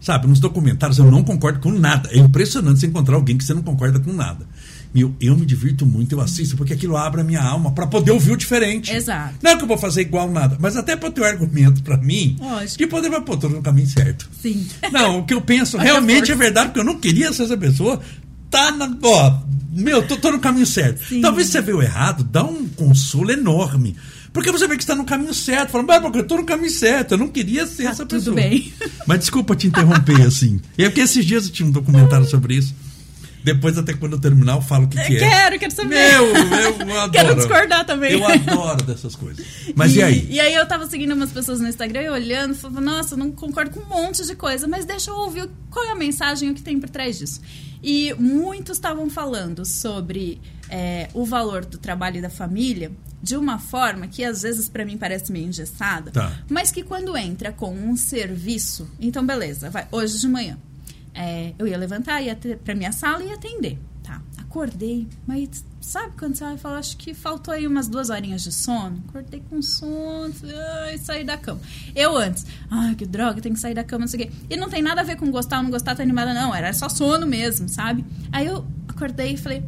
Speaker 1: Sabe, nos documentários eu não concordo com nada. É impressionante você encontrar alguém que você não concorda com nada. E eu, me divirto muito, eu assisto, porque aquilo abre a minha alma para poder ouvir o diferente.
Speaker 2: Exato.
Speaker 1: Não é que eu vou fazer igual nada, mas até para ter um argumento para mim
Speaker 2: Lógico.
Speaker 1: que poder vai pôr no caminho certo.
Speaker 2: Sim.
Speaker 1: Não, o que eu penso realmente é verdade, porque eu não queria ser essa pessoa. Tá na. Ó, meu, tô, tô no caminho certo.
Speaker 2: Sim.
Speaker 1: Talvez você veio errado, dá um consolo enorme. Porque você vê que está no caminho certo. Fala, mas eu tô no caminho certo, eu não queria ser
Speaker 2: Tá
Speaker 1: essa
Speaker 2: tudo
Speaker 1: pessoa.
Speaker 2: bem.
Speaker 1: Mas desculpa te interromper assim. É porque esses dias eu tinha um documentário sobre isso. Depois, até quando eu terminar, eu falo o que, que
Speaker 2: é. Quero, quero saber.
Speaker 1: Meu, eu adoro.
Speaker 2: Quero discordar também.
Speaker 1: Eu adoro dessas coisas. Mas e, e, aí?
Speaker 2: E aí eu tava seguindo umas pessoas no Instagram e olhando, falando, nossa, não concordo com um monte de coisa, mas deixa eu ouvir qual é a mensagem, o que tem por trás disso. E muitos estavam falando sobre é, o valor do trabalho e da família de uma forma que às vezes para mim parece meio engessada,
Speaker 1: tá.
Speaker 2: mas que quando entra com um serviço, então beleza, vai, hoje de manhã é, eu ia levantar, ia para minha sala e atender. Tá, acordei, mas sabe quando você vai falar, acho que faltou aí umas duas horinhas de sono? Acordei com sono, ai, saí da cama. Eu antes, ai, que droga, tem que sair da cama, não sei o quê. E não tem nada a ver com gostar ou não gostar, tá animada, não, era só sono mesmo, sabe? Aí eu acordei e falei,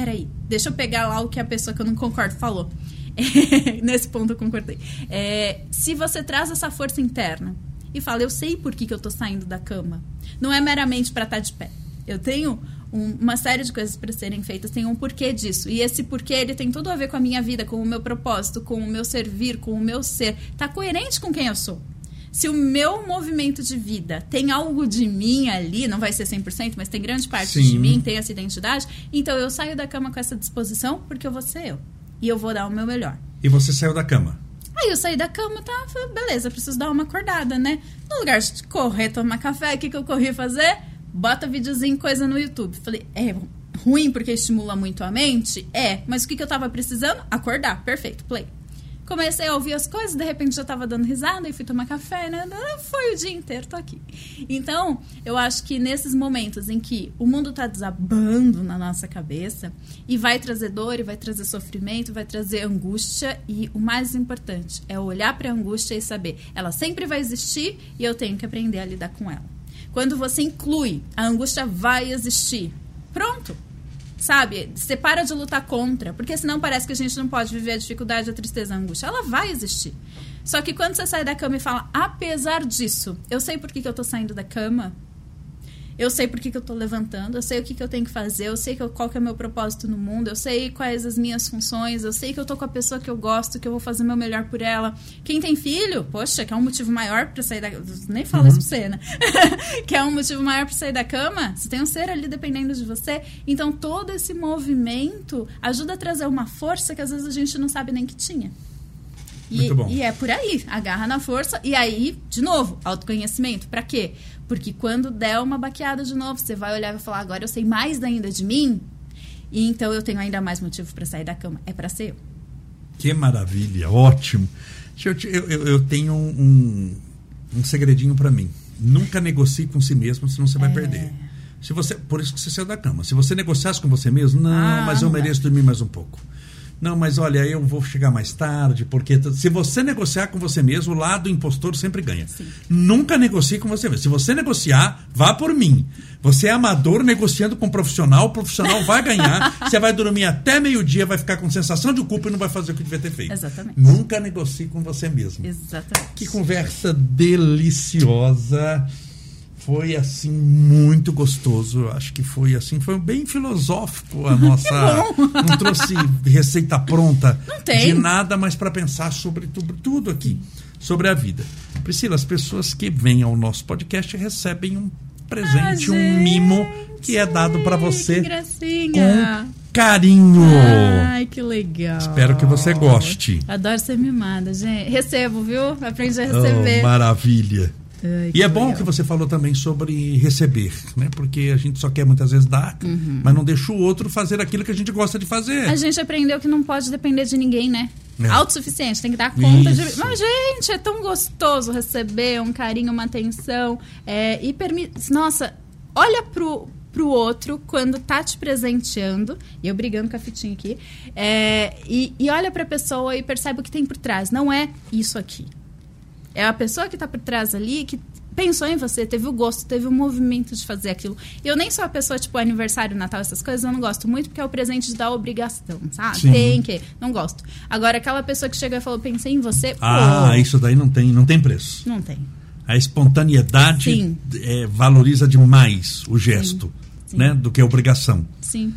Speaker 2: peraí, deixa eu pegar lá o que a pessoa que eu não concordo falou. Nesse ponto eu concordei. É, se você traz essa força interna e fala, eu sei por que, que eu tô saindo da cama. Não é meramente para estar tá de pé. Eu tenho um, uma série de coisas para serem feitas, tem um porquê disso. E esse porquê, ele tem tudo a ver com a minha vida, com o meu propósito, com o meu servir, com o meu ser. Tá coerente com quem eu sou. Se o meu movimento de vida tem algo de mim ali, não vai ser 100%, mas tem grande parte Sim. de mim, tem essa identidade, então eu saio da cama com essa disposição porque eu vou ser eu. E eu vou dar o meu melhor.
Speaker 1: E você saiu da cama?
Speaker 2: Aí eu saí da cama, tá? Falei, beleza, preciso dar uma acordada, né? No lugar de correr, tomar café, o que, que eu corri fazer? Bota videozinho, coisa no YouTube. Falei, é ruim porque estimula muito a mente? É, mas o que, que eu tava precisando? Acordar. Perfeito, play comecei a ouvir as coisas, de repente já estava dando risada e fui tomar café, né? Foi o dia inteiro, tô aqui. Então, eu acho que nesses momentos em que o mundo está desabando na nossa cabeça e vai trazer dor, e vai trazer sofrimento, vai trazer angústia e o mais importante é olhar para a angústia e saber, ela sempre vai existir e eu tenho que aprender a lidar com ela. Quando você inclui, a angústia vai existir. Pronto, Sabe? Você para de lutar contra. Porque senão parece que a gente não pode viver a dificuldade, a tristeza, a angústia. Ela vai existir. Só que quando você sai da cama e fala, apesar disso, eu sei por que, que eu tô saindo da cama, eu sei por que, que eu estou levantando, eu sei o que, que eu tenho que fazer, eu sei que eu, qual que é o meu propósito no mundo, eu sei quais as minhas funções, eu sei que eu tô com a pessoa que eu gosto, que eu vou fazer o meu melhor por ela. Quem tem filho, poxa, que é um motivo maior para sair da nem fala uhum. isso pra você, né? que é um motivo maior para sair da cama, você tem um ser ali dependendo de você. Então todo esse movimento ajuda a trazer uma força que às vezes a gente não sabe nem que tinha. E, e, é por aí, agarra na força. E aí, de novo, autoconhecimento. Para quê? Porque quando der uma baqueada de novo, você vai olhar e vai falar: agora eu sei mais ainda de mim, e então eu tenho ainda mais motivo para sair da cama. É para ser eu.
Speaker 1: Que maravilha, ótimo. Eu, eu, eu tenho um, um segredinho para mim. Nunca negocie com si mesmo, senão você vai é... perder. Se você, por isso que você saiu da cama. Se você negociasse com você mesmo, não, ah, mas eu mereço dormir mais um pouco. Não, mas olha, eu vou chegar mais tarde, porque se você negociar com você mesmo, o lado impostor sempre ganha. Sim. Nunca negocie com você mesmo. Se você negociar, vá por mim. Você é amador negociando com um profissional, o profissional vai ganhar, você vai dormir até meio-dia, vai ficar com sensação de culpa e não vai fazer o que devia ter feito.
Speaker 2: Exatamente.
Speaker 1: Nunca negocie com você mesmo.
Speaker 2: Exatamente.
Speaker 1: Que conversa deliciosa foi assim muito gostoso. Acho que foi assim, foi bem filosófico a nossa. não trouxe receita pronta de nada, mas para pensar sobre tudo, tudo aqui, sobre a vida. Priscila, as pessoas que vêm ao nosso podcast recebem um presente, ah, um mimo que é dado para você com carinho.
Speaker 2: Ai, que legal.
Speaker 1: Espero que você goste.
Speaker 2: Adoro ser mimada, gente. Recebo, viu? Aprendi a receber.
Speaker 1: Oh, maravilha. Ai, e é bom que você falou também sobre receber, né? Porque a gente só quer muitas vezes dar, uhum. mas não deixa o outro fazer aquilo que a gente gosta de fazer.
Speaker 2: A gente aprendeu que não pode depender de ninguém, né? É. Autossuficiente, tem que dar conta Isso. de. Mas, gente, é tão gostoso receber um carinho, uma atenção. É, e permite. Nossa, olha pro, pro outro quando tá te presenteando, e eu brigando com a fitinha aqui, é, e, e olha pra pessoa e percebe o que tem por trás. Não é isso aqui. É a pessoa que está por trás ali que pensou em você, teve o gosto, teve o movimento de fazer aquilo. Eu nem sou a pessoa, tipo, aniversário, Natal, essas coisas, eu não gosto muito, porque é o presente da obrigação, sabe? Sim. Tem que. Não gosto. Agora, aquela pessoa que chegou e falou, pensei em você.
Speaker 1: Ah, pô, isso daí não tem, não tem preço.
Speaker 2: Não tem.
Speaker 1: A espontaneidade é, valoriza demais o gesto, Sim. né? Do que a obrigação.
Speaker 2: Sim.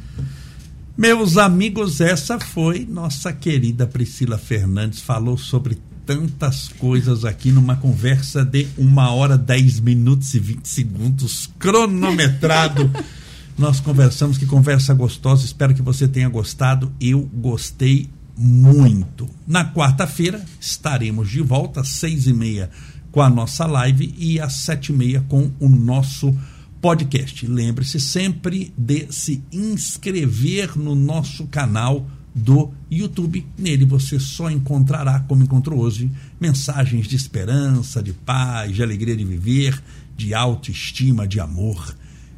Speaker 1: Meus amigos, essa foi nossa querida Priscila Fernandes. Falou sobre tantas coisas aqui numa conversa de uma hora, dez minutos e vinte segundos, cronometrado. nós conversamos, que conversa gostosa. Espero que você tenha gostado. Eu gostei muito. Na quarta-feira estaremos de volta às seis e meia com a nossa live e às sete e meia com o nosso podcast. Lembre-se sempre de se inscrever no nosso canal do YouTube. Nele você só encontrará, como encontrou hoje, mensagens de esperança, de paz, de alegria de viver, de autoestima, de amor,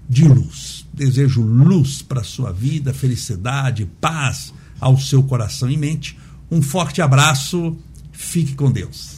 Speaker 1: de luz. Desejo luz para sua vida, felicidade, paz ao seu coração e mente. Um forte abraço. Fique com Deus.